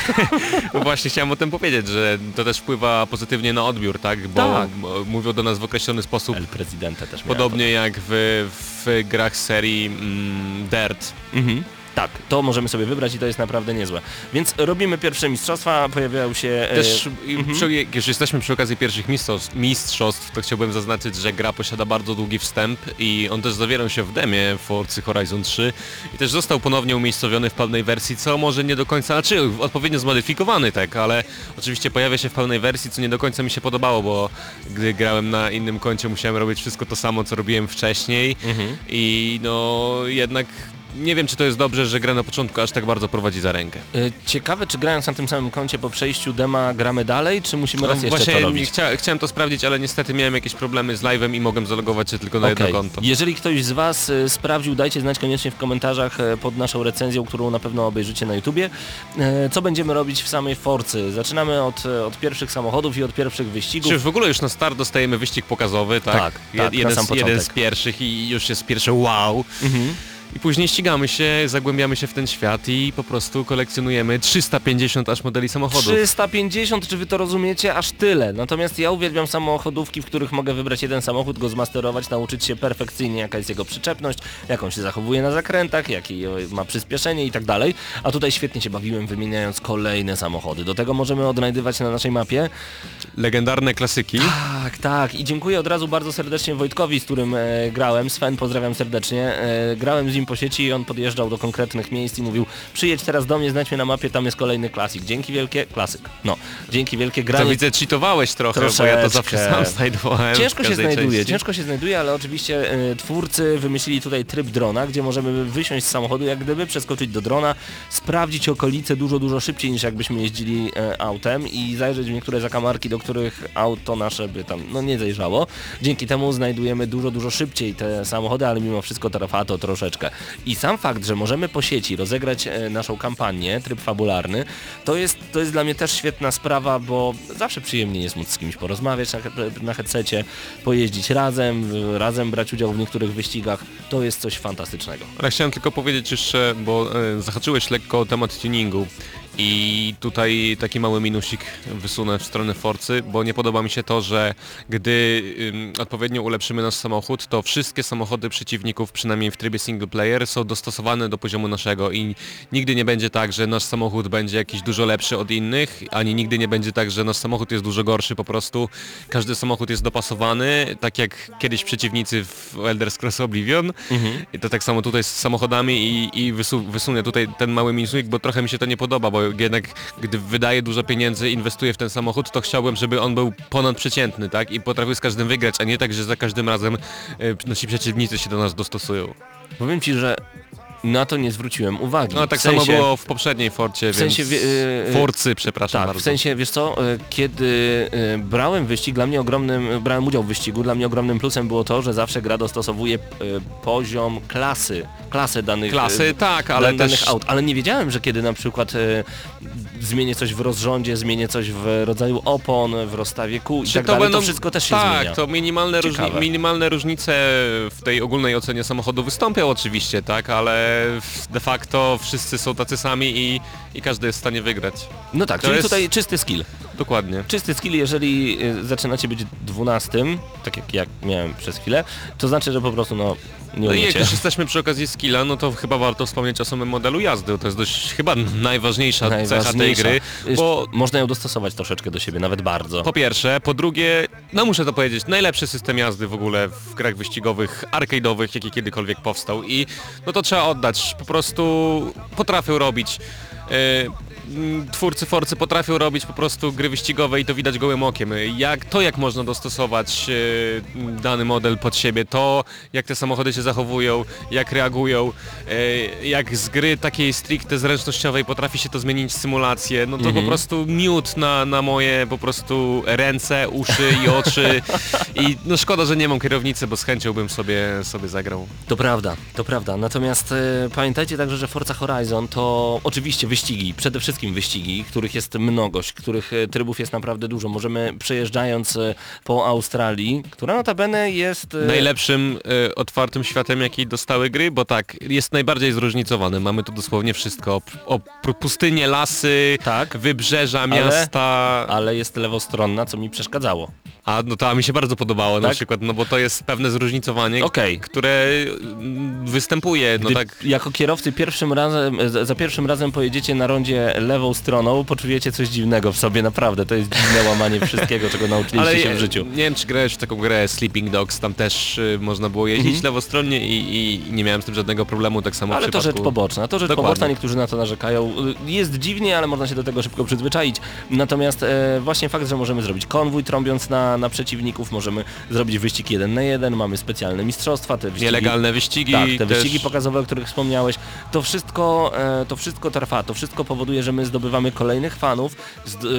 No właśnie chciałem o tym powiedzieć, że to też wpływa pozytywnie na odbiór, tak? Bo Tak. bo mówią do nas w określony sposób, El Presidente też podobnie jak w, w grach serii mm, Dirt. Mhm. Tak, to możemy sobie wybrać i to jest naprawdę niezłe. Więc robimy pierwsze mistrzostwa, pojawiają się... e, Też mhm. przy, jesteśmy przy okazji pierwszych mistrzostw, mistrzostw, to chciałbym zaznaczyć, że gra posiada bardzo długi wstęp i on też zawierał się w demie Forcy Horizon 3 i też został ponownie umiejscowiony w pełnej wersji, co może nie do końca, znaczy odpowiednio zmodyfikowany tak, ale oczywiście pojawia się w pełnej wersji, co nie do końca mi się podobało, bo gdy grałem na innym koncie musiałem robić wszystko to samo, co robiłem wcześniej Mhm. i no jednak nie wiem, czy to jest dobrze, że gra na początku aż tak bardzo prowadzi za rękę. E, Ciekawe, czy grając na tym samym koncie po przejściu dema gramy dalej, czy musimy raz No, jeszcze Właśnie to robić? chcia, chciałem to sprawdzić, ale niestety miałem jakieś problemy z live'em i mogłem zalogować się tylko na jedno Okej. konto. Jeżeli ktoś z Was e, sprawdził, dajcie znać koniecznie w komentarzach e, pod naszą recenzją, którą na pewno obejrzycie na YouTubie. Co będziemy robić w samej Forcy? Zaczynamy od, od pierwszych samochodów i od pierwszych wyścigów. Czy w ogóle już na start dostajemy wyścig pokazowy, tak? Tak, tak, na jeden, sam z, jeden z pierwszych i już jest pierwsze wow. Mhm. I później ścigamy się, zagłębiamy się w ten świat i po prostu kolekcjonujemy 350 aż modeli samochodów. 350, czy wy to rozumiecie? Aż tyle. Natomiast ja uwielbiam samochodówki, w których mogę wybrać jeden samochód, go zmasterować, nauczyć się perfekcyjnie, jaka jest jego przyczepność, jak on się zachowuje na zakrętach, jaki ma przyspieszenie i tak dalej. A tutaj świetnie się bawiłem wymieniając kolejne samochody. Do tego możemy odnajdywać na naszej mapie. Legendarne klasyki. Tak, tak. I dziękuję od razu bardzo serdecznie Wojtkowi, z którym e, grałem. Sven, pozdrawiam serdecznie. E, grałem z nim po sieci i on podjeżdżał do konkretnych miejsc i mówił przyjedź teraz do mnie, znajdź mnie na mapie, tam jest kolejny klasik. Dzięki wielkie, klasyk. No, dzięki wielkie To granie. widzę, cheatowałeś trochę, bo ja to zawsze Troszeczkę. sam znajdowałem. Ciężko się znajduje, części. ciężko się znajduje, ale oczywiście e, twórcy wymyślili tutaj tryb drona, gdzie możemy wysiąść z samochodu, jak gdyby przeskoczyć do drona, sprawdzić okolice dużo, dużo szybciej niż jakbyśmy jeździli e, autem i zajrzeć w niektóre zakamarki, do których auto nasze by tam no nie zajrzało. Dzięki temu znajdujemy dużo, dużo szybciej te samochody, ale mimo wszystko trwa to troszeczkę. I sam fakt, że możemy po sieci rozegrać e, naszą kampanię, tryb fabularny, to jest, to jest dla mnie też świetna sprawa, bo zawsze przyjemnie jest móc z kimś porozmawiać na, na headsetie, pojeździć razem, razem brać udział w niektórych wyścigach. To jest coś fantastycznego. Ale chciałem tylko powiedzieć jeszcze, bo e, zahaczyłeś lekko o temat tuningu i tutaj taki mały minusik wysunę w stronę Forcy, bo nie podoba mi się to, że gdy ym, odpowiednio ulepszymy nasz samochód, to wszystkie samochody przeciwników, przynajmniej w trybie single player, są dostosowane do poziomu naszego i nigdy nie będzie tak, że nasz samochód będzie jakiś dużo lepszy od innych, ani nigdy nie będzie tak, że nasz samochód jest dużo gorszy, po prostu każdy samochód jest dopasowany, tak jak kiedyś przeciwnicy w Elder Scrolls Oblivion. I to tak samo tutaj z samochodami i, i wysu, wysunę tutaj ten mały minusik, bo trochę mi się to nie podoba, bo jednak gdy wydaję dużo pieniędzy, inwestuję w ten samochód, to chciałbym, żeby on był ponadprzeciętny, tak? I potrafił z każdym wygrać, a nie tak, że za każdym razem e, nasi przeciwnicy się do nas dostosują. Powiem Ci, że na to nie zwróciłem uwagi. No tak W sensie- samo było w poprzedniej Forcie, w sensie więc... wie- y, y, Forcy, przepraszam Tak, bardzo. w sensie, wiesz co, e, kiedy e, brałem wyścig, dla mnie ogromnym, brałem udział w wyścigu, dla mnie ogromnym plusem było to, że zawsze gra dostosowuje poziom klasy, klasy danych, Klasy, tak, ale dan- danych też... aut, ale nie wiedziałem, że kiedy na przykład zmienię coś w rozrządzie, zmienię coś w rodzaju opon, w rozstawie kół i Czy tak dalej, to wszystko też się tak, zmienia. to minimalne, różni, minimalne różnice w tej ogólnej ocenie samochodu wystąpią oczywiście, tak, ale de facto wszyscy są tacy sami i, i każdy jest w stanie wygrać. No tak, to czyli jest- tutaj czysty skill. Dokładnie. Czysty skill, jeżeli y, zaczynacie być dwunastym, tak jak, jak miałem przez chwilę, to znaczy, że po prostu no nie No i jak umiecie. już jesteśmy przy okazji skilla, no to chyba warto wspomnieć o samym modelu jazdy. To jest dość chyba najważniejsza, cecha tej Najważniejsza. gry, bo Można ją dostosować troszeczkę do siebie, nawet bardzo. po pierwsze, po drugie, no muszę to powiedzieć, najlepszy system jazdy w ogóle w grach wyścigowych, arcade'owych, jaki kiedykolwiek powstał i no to trzeba oddać, po prostu potrafią robić. mm, Twórcy Forcy potrafią robić po prostu gry wyścigowe i to widać gołym okiem. Jak, to jak można dostosować e, dany model pod siebie, to jak te samochody się zachowują, jak reagują, e, jak z gry takiej stricte zręcznościowej potrafi się to zmienić w symulację, no to po prostu miód na, na moje po prostu ręce, uszy i oczy i no szkoda, że nie mam kierownicy, bo z chęcią bym sobie, sobie zagrał. To prawda, to prawda. Natomiast e, pamiętajcie także, że Forza Horizon to oczywiście wyścigi, przede wszystkim wyścigi, których jest mnogość, których e, trybów jest naprawdę dużo. Możemy przejeżdżając e, po Australii, która notabene jest... e, Najlepszym otwartym światem, jaki dostały gry, bo tak, jest najbardziej zróżnicowany. Mamy tu dosłownie wszystko. O, o pustynie, lasy, Tak. wybrzeża, miasta. Ale jest lewostronna, co mi przeszkadzało. A no to a mi się bardzo podobało na Tak? przykład, no bo to jest pewne zróżnicowanie, Okej. które mm, występuje, no Gdy tak. jako kierowcy pierwszym razem, za za pierwszym razem pojedziecie na rondzie lewą stroną, poczujecie coś dziwnego w sobie, naprawdę. To jest dziwne łamanie wszystkiego, czego nauczyliście się w życiu. nie wiem czy grałeś w taką grę Sleeping Dogs, tam też y, można było jeździć lewostronnie i, i nie miałem z tym żadnego problemu, tak samo w Ale to przypadku... rzecz poboczna, to rzecz Dokładnie. poboczna, niektórzy na to narzekają. Y, Jest dziwnie, ale można się do tego szybko przyzwyczaić. Natomiast e, właśnie fakt, że możemy zrobić konwój trąbiąc na, na przeciwników, możemy zrobić wyścig jeden na jeden, mamy specjalne mistrzostwa, te wyścigi... Nielegalne wyścigi, Tak, te też... wyścigi pokazowe, o których wspomniałeś, to wszystko, e, to wszystko trwa, to wszystko powoduje, że my zdobywamy kolejnych fanów,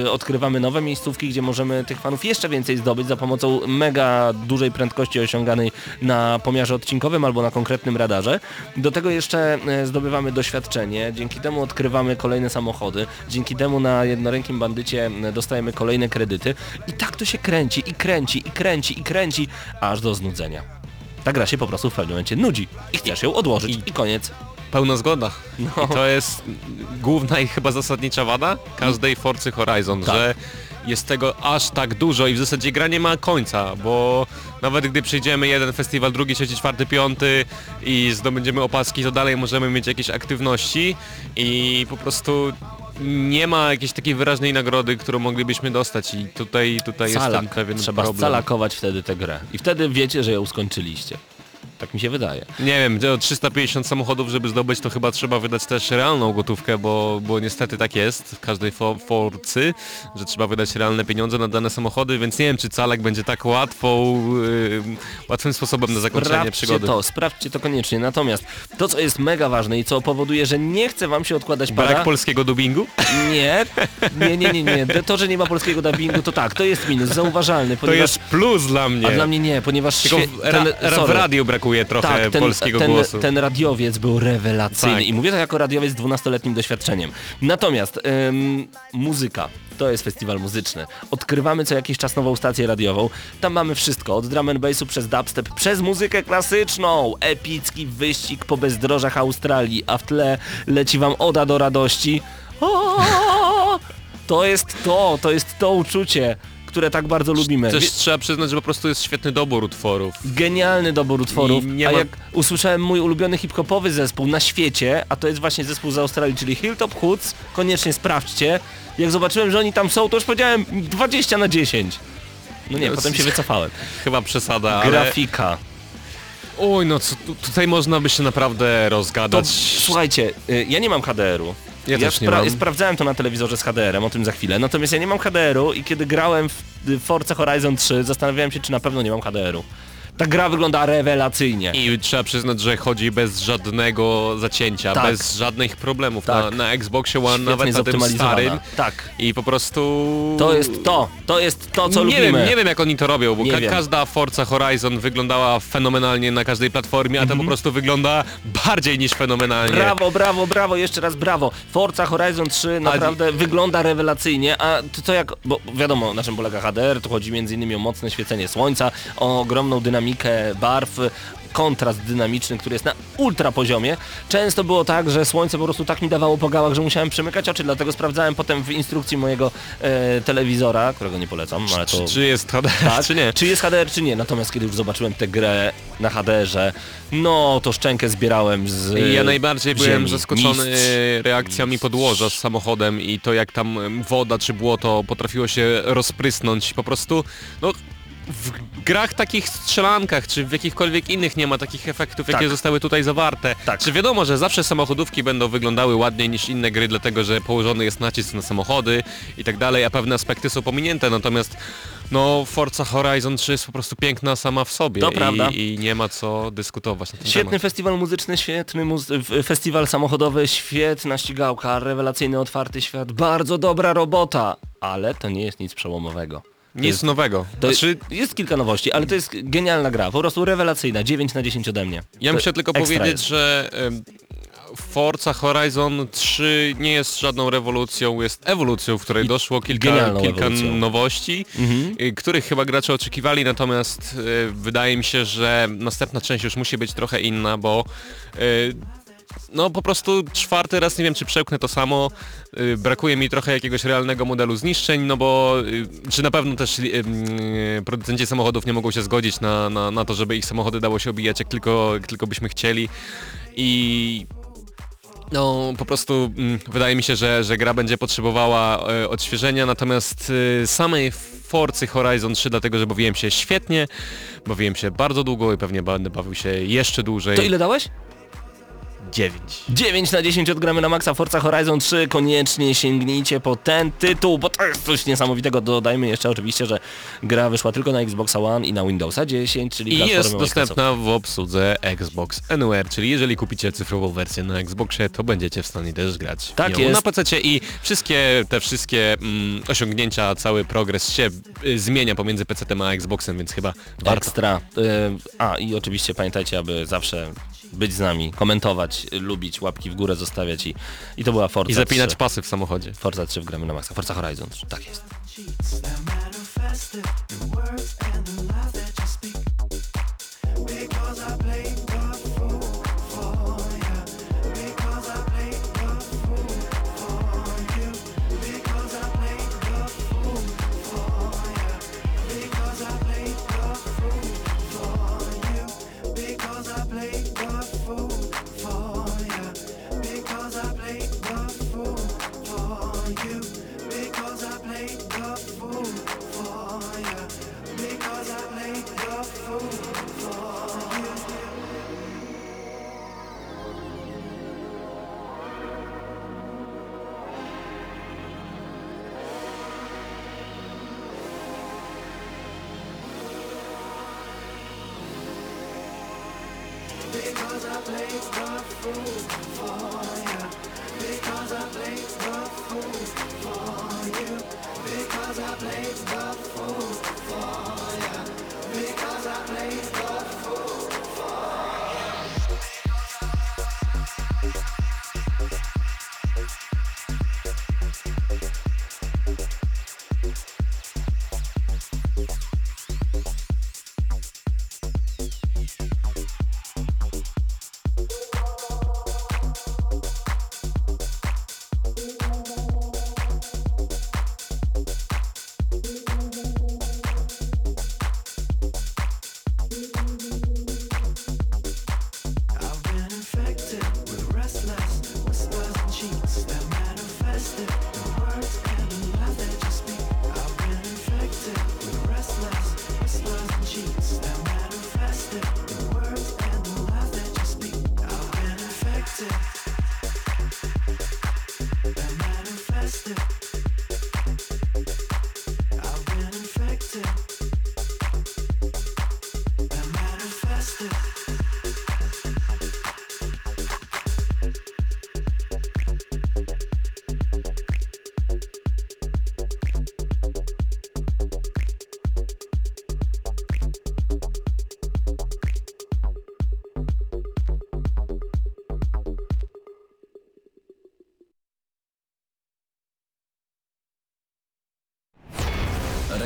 e, odkrywamy nowe miejscówki, gdzie możemy tych fanów jeszcze więcej zdobyć za pomocą mega dużej prędkości osiąganej na pomiarze odcinkowym albo na konkretnym radarze. Do tego jeszcze e, zdobywamy doświadczenie, dzięki temu odkrywamy kolejne samochody, dzięki temu na jednorękim bandycie e, dostajemy kolejne kredyty i tak to się kręci i kręci i kręci i kręci, aż do znudzenia. Ta gra się po prostu w pewnym momencie nudzi i chcesz ją odłożyć i, koniec. Pełna zgoda. No. I to jest główna i chyba zasadnicza wada każdej Forcy Horizon, Tak. że jest tego aż tak dużo i w zasadzie gra nie ma końca, bo nawet gdy przejdziemy jeden festiwal, drugi, trzeci, czwarty, piąty i zdobędziemy opaski, to dalej możemy mieć jakieś aktywności i po prostu nie ma jakiejś takiej wyraźnej nagrody, którą moglibyśmy dostać i tutaj, tutaj jest ten pewien Trzeba problem. scalakować wtedy tę grę. I wtedy wiecie, że ją skończyliście. Tak mi się wydaje. Nie wiem, to 350 samochodów, żeby zdobyć, to chyba trzeba wydać też realną gotówkę, bo, bo niestety tak jest w każdej fo forcy, że trzeba wydać realne pieniądze na dane samochody, więc nie wiem, czy calek będzie tak łatwą, yy, łatwym sposobem na zakończenie Sprawdźcie przygody. to, sprawdźcie to koniecznie. Natomiast to, co jest mega ważne i co powoduje, że nie chce wam się odkładać pada... Brak polskiego dubbingu? Nie, nie, nie, nie, nie. To, że nie ma polskiego dubbingu, to tak, to jest minus, zauważalny, To ponieważ... jest plus dla mnie. A dla mnie nie, ponieważ... Tylko w, ra, ra, w radiu brakuje trochę tak, ten, polskiego ten, głosu. ten radiowiec był rewelacyjny Tak. i mówię to jako radiowiec z 12-letnim doświadczeniem. Natomiast ym, muzyka. To jest festiwal muzyczny. Odkrywamy co jakiś czas nową stację radiową. Tam mamy wszystko, od drum and bassu przez dubstep, przez muzykę klasyczną. Epicki wyścig po bezdrożach Australii, a w tle leci wam oda do radości. O! To jest to, to jest to uczucie, które tak bardzo lubimy. Też Wie- trzeba przyznać, że po prostu jest świetny dobór utworów. Genialny dobór utworów, I nie a ma- jak usłyszałem mój ulubiony hip-hopowy zespół na świecie, a to jest właśnie zespół z Australii, czyli Hilltop Hoods, koniecznie sprawdźcie. Jak zobaczyłem, że oni tam są, to już powiedziałem 20 na 10. No nie, No, potem się wycofałem. Chyba przesada, ale... Grafika. Oj, no co, tu, tutaj można by się naprawdę To, rozgadać. słuchajcie, y, ja nie mam HDR-u. Ja też nie mam. Sprawdzałem to na telewizorze z HDR-em, o tym za chwilę. Natomiast ja nie mam HDR-u i kiedy grałem w Forza Horizon 3, zastanawiałem się, czy na pewno nie mam HDR-u. Ta gra wygląda rewelacyjnie. I trzeba przyznać, że chodzi bez żadnego zacięcia, Tak. bez żadnych problemów Tak. na, na Xboxie One, Świetnie nawet na tym starym. Tak. I po prostu... To jest to, to jest to, co nie lubimy. wiem, nie wiem jak oni to robią, bo ka wiem. każda Forza Horizon wyglądała fenomenalnie na każdej platformie, a ta po prostu wygląda bardziej niż fenomenalnie. Mhm. Brawo, brawo, brawo, jeszcze raz brawo. Forza Horizon 3 naprawdę wygląda rewelacyjnie, a to, to jak, bo wiadomo na czym polega HDR, tu chodzi innymi o mocne świecenie słońca, o ogromną dynamikę barw, kontrast dynamiczny, który jest na ultra poziomie. Często było tak, że słońce po prostu tak mi dawało po gałach, że musiałem przymykać oczy, dlatego sprawdzałem potem w instrukcji mojego e, telewizora, którego nie polecam, ale to... Czy, czy jest HDR, Tak, czy nie? Czy jest HDR, czy nie. Natomiast kiedy już zobaczyłem tę grę na HDR-ze, no to szczękę zbierałem z Ja najbardziej byłem ziemi. zaskoczony Mistrz. reakcjami podłoża z samochodem i to jak tam woda czy błoto potrafiło się rozprysnąć. Po prostu, no w grach takich strzelankach, czy w jakichkolwiek innych nie ma takich efektów, jakie Tak. zostały tutaj zawarte. Tak. Czy wiadomo, że zawsze samochodówki będą wyglądały ładniej niż inne gry, dlatego że położony jest nacisk na samochody i tak dalej, a pewne aspekty są pominięte, natomiast no Forza Horizon 3 jest po prostu piękna sama w sobie To i, prawda. i nie ma co dyskutować na ten Świetny temat. festiwal muzyczny, świetny muzy- festiwal samochodowy, świetna ścigałka, rewelacyjny, otwarty świat, bardzo dobra robota, ale to nie jest nic przełomowego. Nic nowego. To Znaczy, jest kilka nowości, ale to jest genialna gra, po prostu rewelacyjna, 9 na 10 ode mnie. Ja To muszę tylko powiedzieć, jest. że Forza Horizon 3 nie jest żadną rewolucją, jest ewolucją, w której doszło kilka, kilka nowości, Mhm. y, których chyba gracze oczekiwali, natomiast y, wydaje mi się, że następna część już musi być trochę inna, bo y, no po prostu czwarty raz nie wiem czy przełknę to samo. Y, brakuje mi trochę jakiegoś realnego modelu zniszczeń, no bo y, czy na pewno też y, producenci samochodów nie mogą się zgodzić na, na, na to, żeby ich samochody dało się obijać jak tylko, jak tylko byśmy chcieli. I no po prostu mm, wydaje mi się, że, że gra będzie potrzebowała odświeżenia, natomiast samej Forcy Horizon 3, dlatego że bawiłem się świetnie, bawiłem się bardzo długo i pewnie będę bawił się jeszcze dłużej. To ile dałeś? 9. 9 na 10 odgramy na maksa Forza Horizon 3, koniecznie sięgnijcie po ten tytuł, bo to jest coś niesamowitego. Dodajmy jeszcze oczywiście, że gra wyszła tylko na Xboxa One i na Windowsa 10, czyli I jest dostępna w obsłudze Xbox Anywhere, czyli jeżeli kupicie cyfrową wersję na Xboxie, to będziecie w stanie też grać Tak jest. na PC i wszystkie te wszystkie mm, osiągnięcia, cały progres się y, zmienia pomiędzy PC a Xboxem, więc chyba warto. Ekstra. Y, A i oczywiście pamiętajcie, aby zawsze być z nami, komentować, lubić, łapki w górę zostawiać i, i to była Forza I zapinać 3. pasy w samochodzie. Forza 3 w gramy na maksa. Forza Horizon 3, tak jest.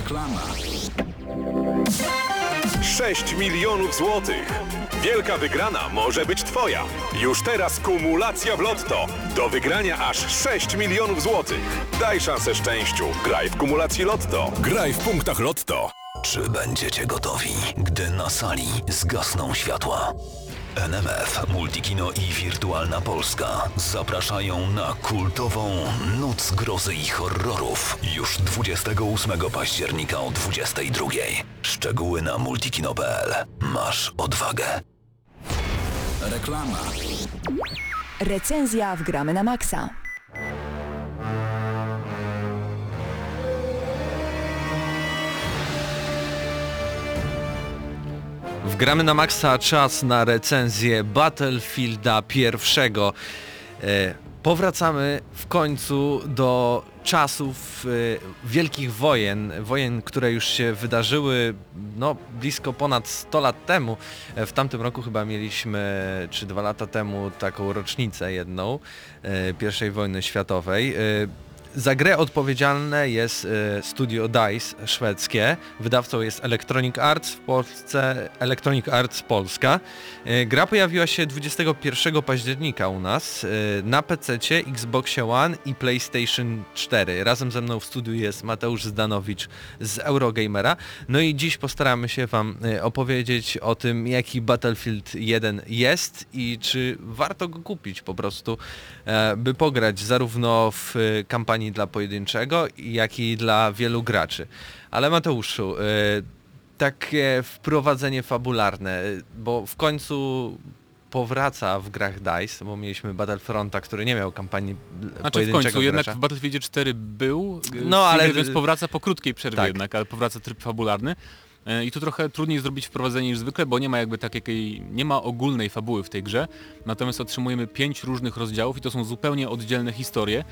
Reklama. 6 milionów złotych. Wielka wygrana może być Twoja. Już teraz kumulacja w Lotto. Do wygrania aż 6 milionów złotych. Daj szansę szczęściu. Graj w kumulacji Lotto. Graj w punktach Lotto. Czy będziecie gotowi, gdy na sali zgasną światła? NMF, Multikino i Wirtualna Polska zapraszają na kultową Noc Grozy i Horrorów już 28 października o 22. Szczegóły na multikino.pl. Masz odwagę. Reklama. Recenzja w Gramy na Maxa. Wgramy na maksa czas na recenzję Battlefielda pierwszego. E, powracamy w końcu do czasów e, wielkich wojen, wojen, które już się wydarzyły no, blisko ponad 100 lat temu. E, w tamtym roku chyba mieliśmy, czy dwa lata temu, taką rocznicę jedną pierwszej wojny światowej. Za grę odpowiedzialne jest e, studio DICE szwedzkie, wydawcą jest Electronic Arts w Polsce, Electronic Arts Polska. E, Gra pojawiła się 21 października u nas e, na PC, Xboxie One i PlayStation 4. Razem ze mną w studiu jest Mateusz Zdanowicz z Eurogamera. No i dziś postaramy się Wam opowiedzieć o tym, jaki Battlefield 1 jest i czy warto go kupić po prostu, e, by pograć zarówno w e, kampanii dla pojedynczego, jak i dla wielu graczy. Ale Mateuszu, e, takie wprowadzenie fabularne, bo w końcu powraca w grach DICE, bo mieliśmy Battlefronta, który nie miał kampanii Znaczy w pojedynczego końcu, jednak gracza. w Battlefieldzie 4 był, No, no, ale- więc powraca po krótkiej przerwie Tak. jednak, ale powraca tryb fabularny. I tu trochę trudniej zrobić wprowadzenie niż zwykle, bo nie ma jakby takiej, nie ma ogólnej fabuły w tej grze, natomiast otrzymujemy pięć różnych rozdziałów i to są zupełnie oddzielne historie.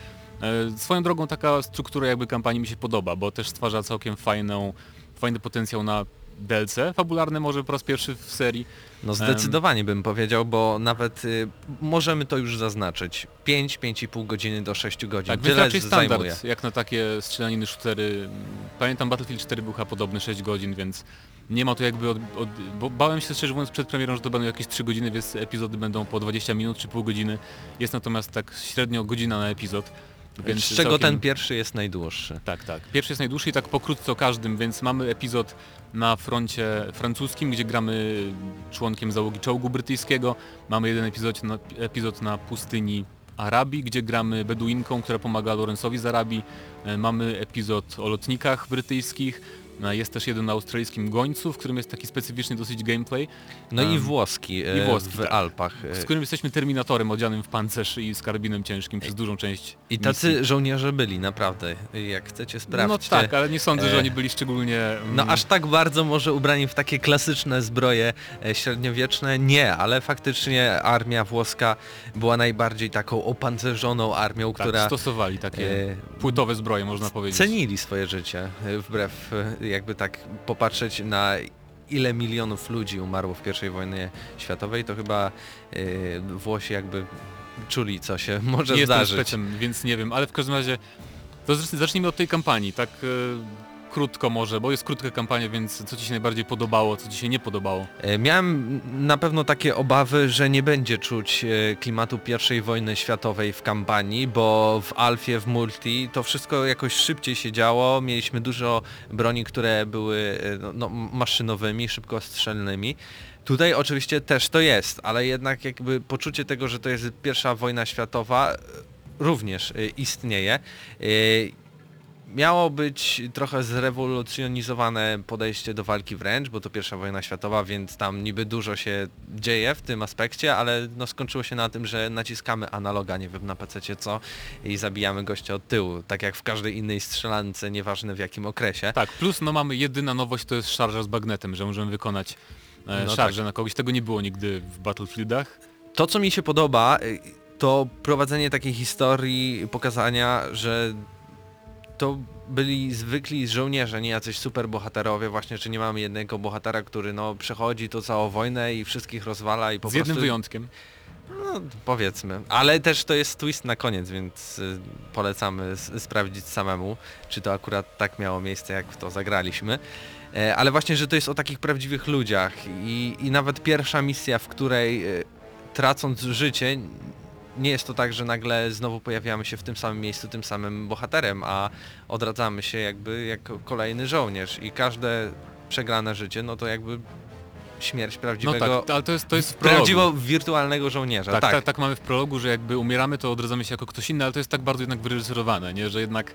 E, Swoją drogą taka struktura jakby kampanii mi się podoba, bo też stwarza całkiem fajną, fajny potencjał na DLC fabularne może po raz pierwszy w serii. No zdecydowanie bym powiedział, bo nawet y, możemy to już zaznaczyć. 5-5,5 godziny do 6 godzin. Tak, Tyle raczej standard, zajmuje. jak na takie strzelaniny shootery. Pamiętam Battlefield 4 był chyba podobny 6 godzin, więc nie ma tu jakby od, od, bo bałem się szczerze mówiąc przed premierą, że to będą jakieś 3 godziny, więc epizody będą po 20 minut czy pół godziny. Jest natomiast tak średnio godzina na epizod. Więc Z czego całkiem- ten pierwszy jest najdłuższy. tak, tak. Pierwszy jest najdłuższy i tak pokrótce o każdym, więc mamy epizod na froncie francuskim, gdzie gramy członkiem załogi czołgu brytyjskiego. Mamy jeden epizod na, epizod na pustyni Arabii, gdzie gramy Beduinką, która pomaga Lorenzowi z Arabii. E, Mamy epizod o lotnikach brytyjskich. E, Jest też jeden na australijskim gońcu, w którym jest taki specyficzny dosyć gameplay, No i Em, włoski, e, i włoski, w tak. Alpach. e, z którym jesteśmy Terminatorem odzianym w pancerz i z karabinem ciężkim przez dużą część I tacy misji. żołnierze byli, naprawdę. Jak chcecie sprawdźcie. No tak, ale nie sądzę, że oni byli szczególnie... No mm, aż tak bardzo może ubrani w takie klasyczne zbroje średniowieczne? Nie, ale faktycznie armia włoska była najbardziej taką opancerzoną armią, tak, która stosowali takie e, płytowe zbroje, można powiedzieć. cenili swoje życie, wbrew jakby tak popatrzeć na ile milionów ludzi umarło w I wojnie światowej, to chyba e, Włosi jakby czuli co się może nie jestem zdarzyć. specem, więc nie wiem, ale w każdym razie to zacznijmy od tej kampanii, tak e, krótko może, bo jest krótka kampania, więc co Ci się najbardziej podobało, co Ci się nie podobało? E, Miałem na pewno takie obawy, że nie będzie czuć e, klimatu I wojny światowej w kampanii, bo w Alfie, w Multi to wszystko jakoś szybciej się działo. Mieliśmy dużo broni, które były e, no, no, maszynowymi, szybkostrzelnymi. Tutaj oczywiście też to jest, ale jednak jakby poczucie tego, że to jest pierwsza wojna światowa również istnieje. E, Miało być trochę zrewolucjonizowane podejście do walki wręcz, bo to pierwsza wojna światowa, więc tam niby dużo się dzieje w tym aspekcie, ale no skończyło się na tym, że naciskamy analoga, nie wiem na PC co i zabijamy gościa od tyłu, tak jak w każdej innej strzelance, nieważne w jakim okresie. Tak, plus no mamy jedyna nowość, to jest szarża z bagnetem, że możemy wykonać e, No szarżę na kogoś, tego nie było nigdy w Battlefieldach. To co mi się podoba, y, to prowadzenie takiej historii, pokazania, że to byli zwykli żołnierze, nie jacyś super bohaterowie, właśnie, że nie mamy jednego bohatera, który no przechodzi to całą wojnę i wszystkich rozwala i po z jednym prostu... wyjątkiem. No, powiedzmy. Ale też to jest twist na koniec, więc y, polecamy sprawdzić samemu, czy to akurat tak miało miejsce, jak w to zagraliśmy. E, ale właśnie, że to jest o takich prawdziwych ludziach i, i nawet pierwsza misja, w której y, tracąc życie, nie jest to tak, że nagle znowu pojawiamy się w tym samym miejscu, tym samym bohaterem, a odradzamy się jakby jako kolejny żołnierz i każde przegrane życie, no to jakby śmierć No prawdziwego, tak, ale to jest, to jest w prologu. prawdziwo wirtualnego żołnierza. Tak, tak. tak. Tak, mamy w prologu, że jakby umieramy, to odradzamy się jako ktoś inny, ale to jest tak bardzo jednak wyreżyserowane, nie? Że jednak,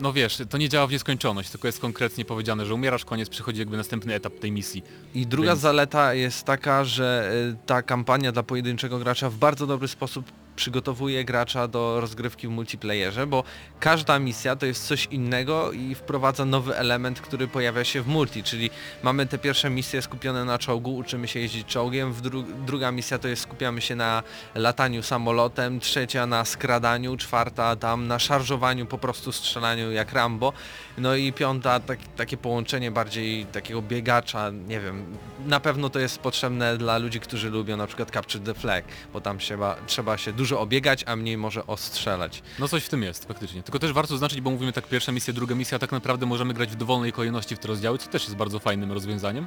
no wiesz, to nie działa w nieskończoność, tylko jest konkretnie powiedziane, że umierasz, koniec, przychodzi jakby następny etap tej misji. I druga Więc- zaleta jest taka, że y, ta kampania dla pojedynczego gracza w bardzo dobry sposób przygotowuje gracza do rozgrywki w multiplayerze, bo każda misja to jest coś innego i wprowadza nowy element, który pojawia się w multi, czyli mamy te pierwsze misje skupione na czołgu, uczymy się jeździć czołgiem, dru druga misja to jest skupiamy się na lataniu samolotem, trzecia na skradaniu, czwarta tam na szarżowaniu, po prostu strzelaniu jak Rambo, no i piąta tak, takie połączenie bardziej takiego biegacza, nie wiem, na pewno to jest potrzebne dla ludzi, którzy lubią na przykład Capture the Flag, bo tam trzeba, trzeba się dużo obiegać, a mniej może ostrzelać. No coś w tym jest, faktycznie. Tylko też warto zaznaczyć, bo mówimy tak pierwsza misja, druga misja, tak naprawdę możemy grać w dowolnej kolejności w te rozdziały, co też jest bardzo fajnym rozwiązaniem.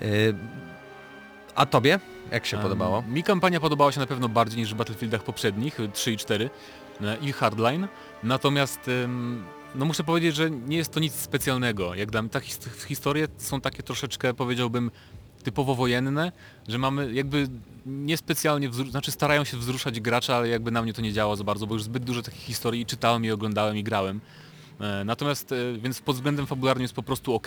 Yy, a tobie? Jak się Em, podobało? Mi kampania podobała się na pewno bardziej niż w Battlefieldach poprzednich, y, 3 i 4 e, i Hardline. Natomiast em, no muszę powiedzieć, że nie jest to nic specjalnego. Jak dla mnie te his- historie są takie troszeczkę powiedziałbym typowo wojenne, że mamy jakby niespecjalnie, znaczy starają się wzruszać gracza, ale jakby na mnie to nie działa za bardzo, bo już zbyt dużo takich historii czytałem i oglądałem i grałem. E, Natomiast, e, więc pod względem fabularnym jest po prostu ok.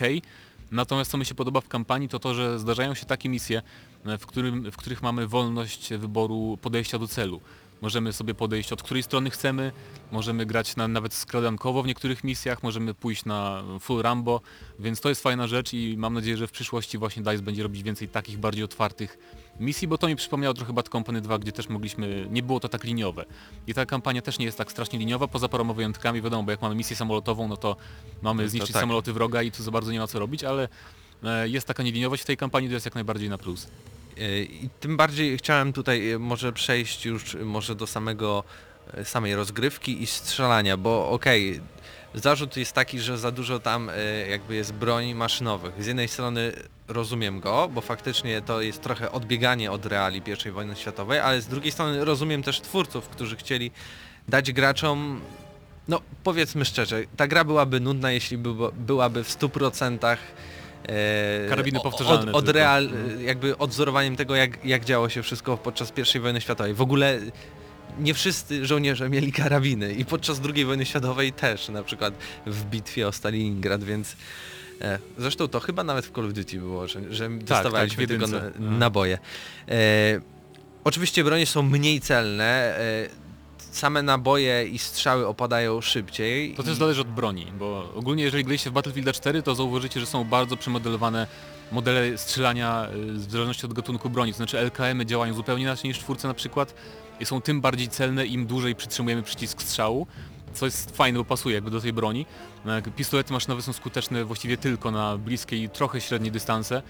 Natomiast co mi się podoba w kampanii to to, że zdarzają się takie misje, e, w, którym, w których mamy wolność wyboru podejścia do celu. Możemy sobie podejść od której strony chcemy, możemy grać na, nawet skradankowo w niektórych misjach, możemy pójść na full Rambo, więc to jest fajna rzecz i mam nadzieję, że w przyszłości właśnie DICE będzie robić więcej takich bardziej otwartych misji, bo to mi przypomniało trochę Bad Company 2, gdzie też mogliśmy, nie było to tak liniowe. I ta kampania też nie jest tak strasznie liniowa, poza paroma wyjątkami, wiadomo, bo jak mamy misję samolotową, no to mamy zniszczyć tak. samoloty wroga i tu za bardzo nie ma co robić, ale e, jest taka nieliniowość w tej kampanii, to jest jak najbardziej na plus. Yy, I tym bardziej chciałem tutaj yy, może przejść już yy, może do samego samej rozgrywki i strzelania, bo okej, zarzut jest taki, że za dużo tam jakby jest broni maszynowych. Z jednej strony rozumiem go, bo faktycznie to jest trochę odbieganie od reali I wojny światowej, ale z drugiej strony rozumiem też twórców, którzy chcieli dać graczom no powiedzmy szczerze, ta gra byłaby nudna, jeśli by, byłaby w 100% e, Karabiny o- powtarzalne Od, od real, Mhm. jakby odzorowaniem tego, jak, jak działo się wszystko podczas I wojny światowej. W ogóle nie wszyscy żołnierze mieli karabiny i podczas II wojny światowej też, na przykład w bitwie o Stalingrad, więc e, zresztą to chyba nawet w Call of Duty było, że, że dostawaliśmy tak, tylko. Mhm. naboje. E, oczywiście bronie są mniej celne, e, same naboje i strzały opadają szybciej. To też zależy od broni, bo ogólnie jeżeli graliście w Battlefield 4, to zauważycie, że są bardzo przemodelowane modele strzelania y, w zależności od gatunku broni. To znaczy LKM-y działają zupełnie inaczej niż w czwórce na przykład i są tym bardziej celne, im dłużej przytrzymujemy przycisk strzału, co jest fajne, bo pasuje jakby do tej broni. E, Pistolety maszynowe są skuteczne właściwie tylko na bliskie i trochę średnie dystanse.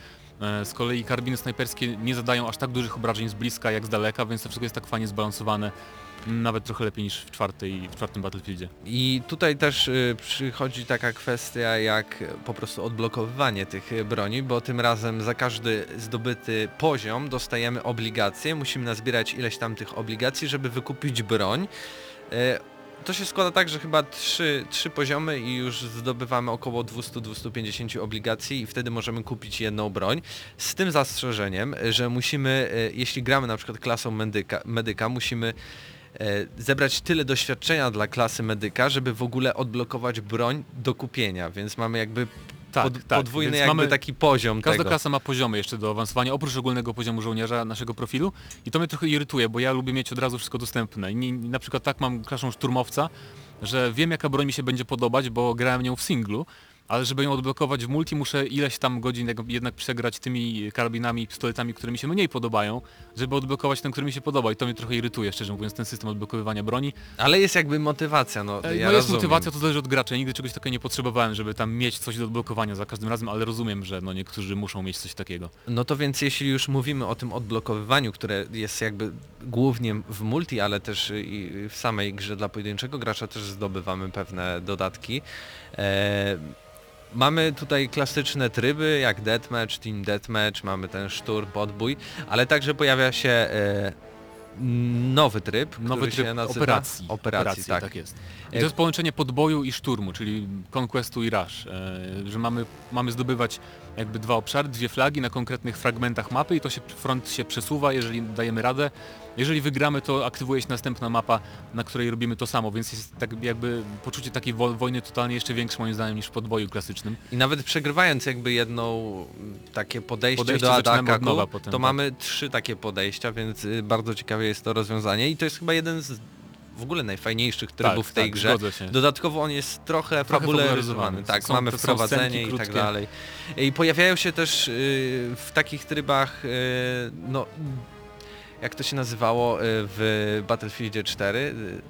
E, Z kolei karabiny snajperskie nie zadają aż tak dużych obrażeń z bliska jak z daleka, więc to wszystko jest tak fajnie zbalansowane. Nawet trochę lepiej niż w, czwartej, w czwartym Battlefieldzie. I tutaj też y, przychodzi taka kwestia jak po prostu odblokowywanie tych y, broni, bo tym razem za każdy zdobyty poziom dostajemy obligacje, musimy nazbierać ileś tam tych obligacji, żeby wykupić broń. Y, to się składa tak, że chyba trzy, trzy poziomy i już zdobywamy około 200-250 obligacji i wtedy możemy kupić jedną broń. Z tym zastrzeżeniem, że musimy, jeśli gramy na przykład klasą medyka, medyka musimy zebrać tyle doświadczenia dla klasy medyka, żeby w ogóle odblokować broń do kupienia, więc mamy jakby Tak, pod, tak, podwójny więc jakby mamy- taki poziom Każda tego. klasa ma poziomy jeszcze do awansowania, oprócz ogólnego poziomu żołnierza naszego profilu i to mnie trochę irytuje, bo ja lubię mieć od razu wszystko dostępne. I na przykład tak mam klaszę szturmowca, że wiem jaka broń mi się będzie podobać, bo grałem nią w singlu, ale żeby ją odblokować w multi muszę ileś tam godzin jednak przegrać tymi karabinami, pistoletami, które mi się mniej podobają, żeby odblokować ten, który mi się podoba i to mnie trochę irytuje, szczerze mówiąc, ten system odblokowywania broni. Ale jest jakby motywacja, no E, ja no jest rozumiem. motywacja, to zależy od gracza. Nigdy czegoś takiego nie potrzebowałem, żeby tam mieć coś do odblokowania za każdym razem, ale rozumiem, że no niektórzy muszą mieć coś takiego. No to więc jeśli już mówimy o tym odblokowywaniu, które jest jakby głównie w multi, ale też i w samej grze dla pojedynczego gracza też zdobywamy pewne dodatki. E, mamy tutaj klasyczne tryby jak Deathmatch, Team Deathmatch, mamy ten szturm, podbój, ale także pojawia się e, nowy tryb, Nowy tryb nazywa operacji. operacji, tak. jest. I E, to jest połączenie podboju i szturmu, czyli conquestu i rush, e, że mamy, mamy zdobywać jakby dwa obszary, dwie flagi na konkretnych fragmentach mapy i to się front się przesuwa, jeżeli dajemy radę. Jeżeli wygramy, to aktywuje się następna mapa, na której robimy to samo, więc jest tak jakby poczucie takiej wo wojny totalnie jeszcze większe moim zdaniem niż w podboju klasycznym. I nawet przegrywając jakby jedną m, takie podejście, Podejście do ataku, nowa potem, to tak. mamy trzy takie podejścia, więc y, bardzo ciekawe jest to rozwiązanie i to jest chyba jeden z w ogóle najfajniejszych trybów Tak, w tej tak, grze. Dodatkowo on jest trochę, Trochę fabularyzowany. Tak, Są- mamy wprowadzenie i tak dalej. I pojawiają się też y, w takich trybach, y, no jak to się nazywało y, w Battlefieldzie 4, y,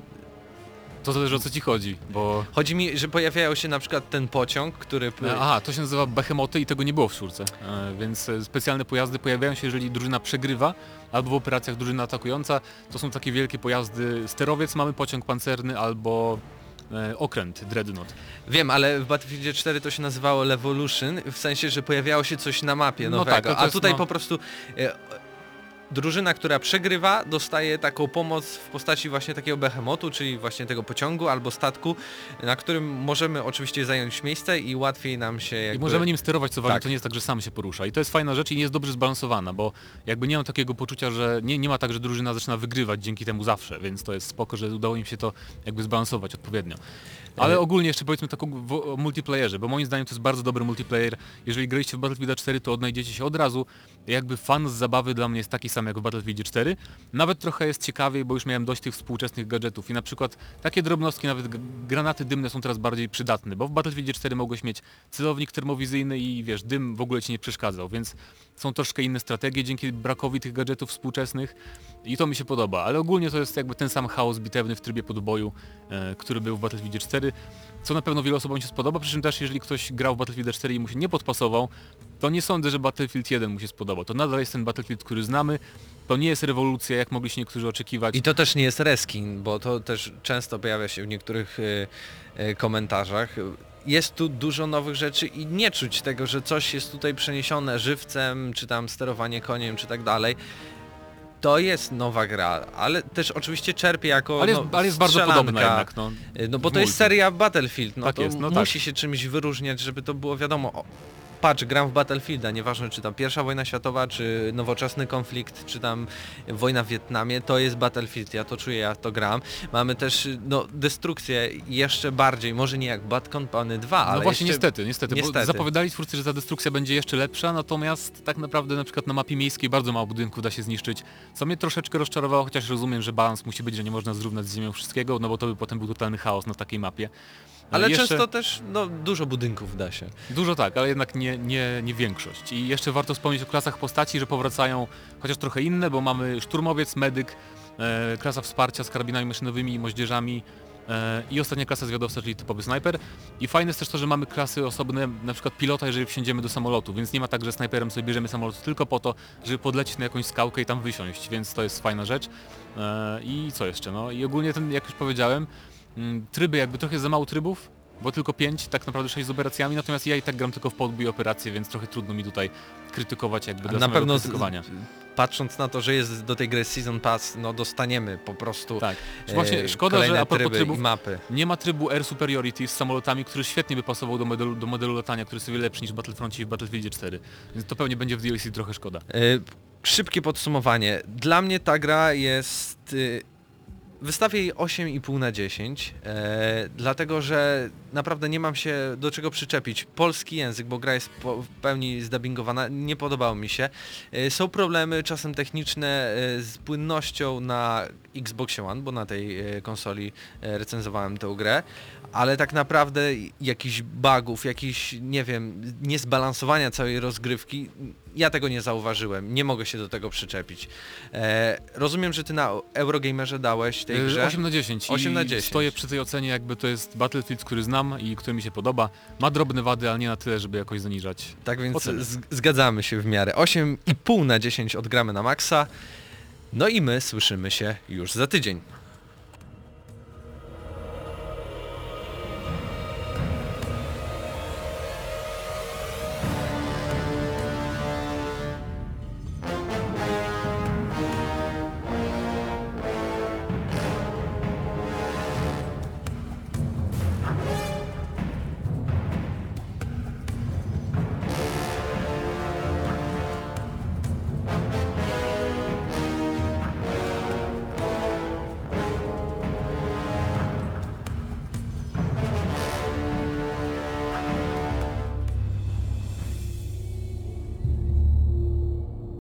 To zależy o co ci chodzi, bo... Chodzi mi, że pojawiają się na przykład ten pociąg, który... Aha, to się nazywa behemoty i tego nie było w czwórce, e, więc e, specjalne pojazdy pojawiają się, jeżeli drużyna przegrywa, albo w operacjach drużyna atakująca. To są takie wielkie pojazdy, sterowiec mamy, pociąg pancerny albo e, okręt, dreadnought. Wiem, ale w Battlefieldzie 4 to się nazywało Levolution, w sensie, że pojawiało się coś na mapie No nowego, tak, no to a tutaj no- po prostu drużyna, która przegrywa, dostaje taką pomoc w postaci właśnie takiego behemotu, czyli właśnie tego pociągu albo statku, na którym możemy oczywiście zająć miejsce i łatwiej nam się jakby... I możemy nim sterować co ważne, Tak. to nie jest tak, że sam się porusza. I to jest fajna rzecz i jest dobrze zbalansowana, bo jakby nie mam takiego poczucia, że nie, nie ma tak, że drużyna zaczyna wygrywać dzięki temu zawsze, więc to jest spoko, że udało im się to jakby zbalansować odpowiednio. Ale ogólnie jeszcze powiedzmy tak o, multiplayerze, bo moim zdaniem to jest bardzo dobry multiplayer. Jeżeli graliście w Battlefield 4, to odnajdziecie się od razu. Jakby fan z zabawy dla mnie jest taki sam jak w Battlefield 4. Nawet trochę jest ciekawiej, bo już miałem dość tych współczesnych gadżetów i na przykład takie drobnostki, nawet granaty dymne są teraz bardziej przydatne, bo w Battlefield 4 mogłeś mieć celownik termowizyjny i wiesz, dym w ogóle ci nie przeszkadzał, więc są troszkę inne strategie dzięki brakowi tych gadżetów współczesnych i to mi się podoba, ale ogólnie to jest jakby ten sam chaos bitewny w trybie podboju, e, który był w Battlefield 4, co na pewno wielu osobom się spodoba, przy czym też jeżeli ktoś grał w Battlefield 4 i mu się nie podpasował, to nie sądzę, że Battlefield 1 mu się spodobał. To nadal jest ten Battlefield, który znamy, to nie jest rewolucja, jak mogli się niektórzy oczekiwać. I to też nie jest reskin, bo to też często pojawia się w niektórych y, y, komentarzach. Jest tu dużo nowych rzeczy i nie czuć tego, że coś jest tutaj przeniesione żywcem, czy tam sterowanie koniem, czy tak dalej. To jest nowa gra, ale też oczywiście czerpie jako Ale jest, no, ale jest bardzo strzelanka. podobna jednak, no. No bo to jest seria Battlefield, no Tak to jest, no tak. musi się czymś wyróżniać, żeby to było wiadomo. Patrz, gram w Battlefielda, nieważne czy tam pierwsza wojna światowa, czy nowoczesny konflikt, czy tam wojna w Wietnamie, to jest Battlefield, ja to czuję, ja to gram. Mamy też no, destrukcję jeszcze bardziej, może nie jak Bad Company 2, ale No właśnie jeszcze... niestety, niestety, niestety. bo zapowiadali twórcy, że ta destrukcja będzie jeszcze lepsza, natomiast tak naprawdę na przykład na mapie miejskiej bardzo mało budynków da się zniszczyć, co mnie troszeczkę rozczarowało, chociaż rozumiem, że balans musi być, że nie można zrównać z ziemią wszystkiego, no bo to by potem był totalny chaos na takiej mapie. No Ale jeszcze- często też no, dużo budynków da się. Dużo tak, ale jednak nie, nie, nie większość. I jeszcze warto wspomnieć o klasach postaci, że powracają chociaż trochę inne, bo mamy szturmowiec, medyk, e, klasa wsparcia z karabinami maszynowymi i moździerzami e, i ostatnia klasa zwiadowca, czyli typowy snajper. I fajne jest też to, że mamy klasy osobne, na przykład pilota, jeżeli wsiądziemy do samolotu, więc nie ma tak, że snajperem sobie bierzemy samolot tylko po to, żeby podlecieć na jakąś skałkę i tam wysiąść, więc to jest fajna rzecz. E, I co jeszcze? No i ogólnie ten, jak już powiedziałem, tryby, jakby trochę za mało trybów, bo tylko 5, tak naprawdę 6 z operacjami, natomiast ja i tak gram tylko w podbój operacje, więc trochę trudno mi tutaj krytykować jakby dla na pewno z, krytykowania. patrząc na to, że jest do tej gry Season Pass, no dostaniemy po prostu Tak. e, Właśnie szkoda, kolejne że a propos trybów, mapy. nie ma trybu Air Superiority z samolotami, który świetnie by pasował do modelu, do modelu latania, który jest wiele lepszy niż w Battlefroncie i w Battlefieldzie 4. Więc to pewnie będzie w DLC trochę szkoda. E, Szybkie podsumowanie. Dla mnie ta gra jest... Wystawię jej 8,5 na 10, e, dlatego że naprawdę nie mam się do czego przyczepić. Polski język, bo gra jest po, w pełni zdubbingowana, nie podobało mi się. E, są problemy czasem techniczne e, z płynnością na Xbox One, bo na tej e, konsoli e, recenzowałem tę grę, ale tak naprawdę jakichś bugów, jakichś, nie wiem, niezbalansowania całej rozgrywki, ja tego nie zauważyłem, nie mogę się do tego przyczepić. E, rozumiem, że ty na Eurogamerze dałeś tej Yy, grze 8 na 10. 8 I na 10. Stoję przy tej ocenie, jakby to jest Battlefield, który znam i który mi się podoba. Ma drobne wady, ale nie na tyle, żeby jakoś zaniżać. Tak więc Oceny. zgadzamy się w miarę. 8,5 na 10 odgramy na maksa. No i my słyszymy się już za tydzień.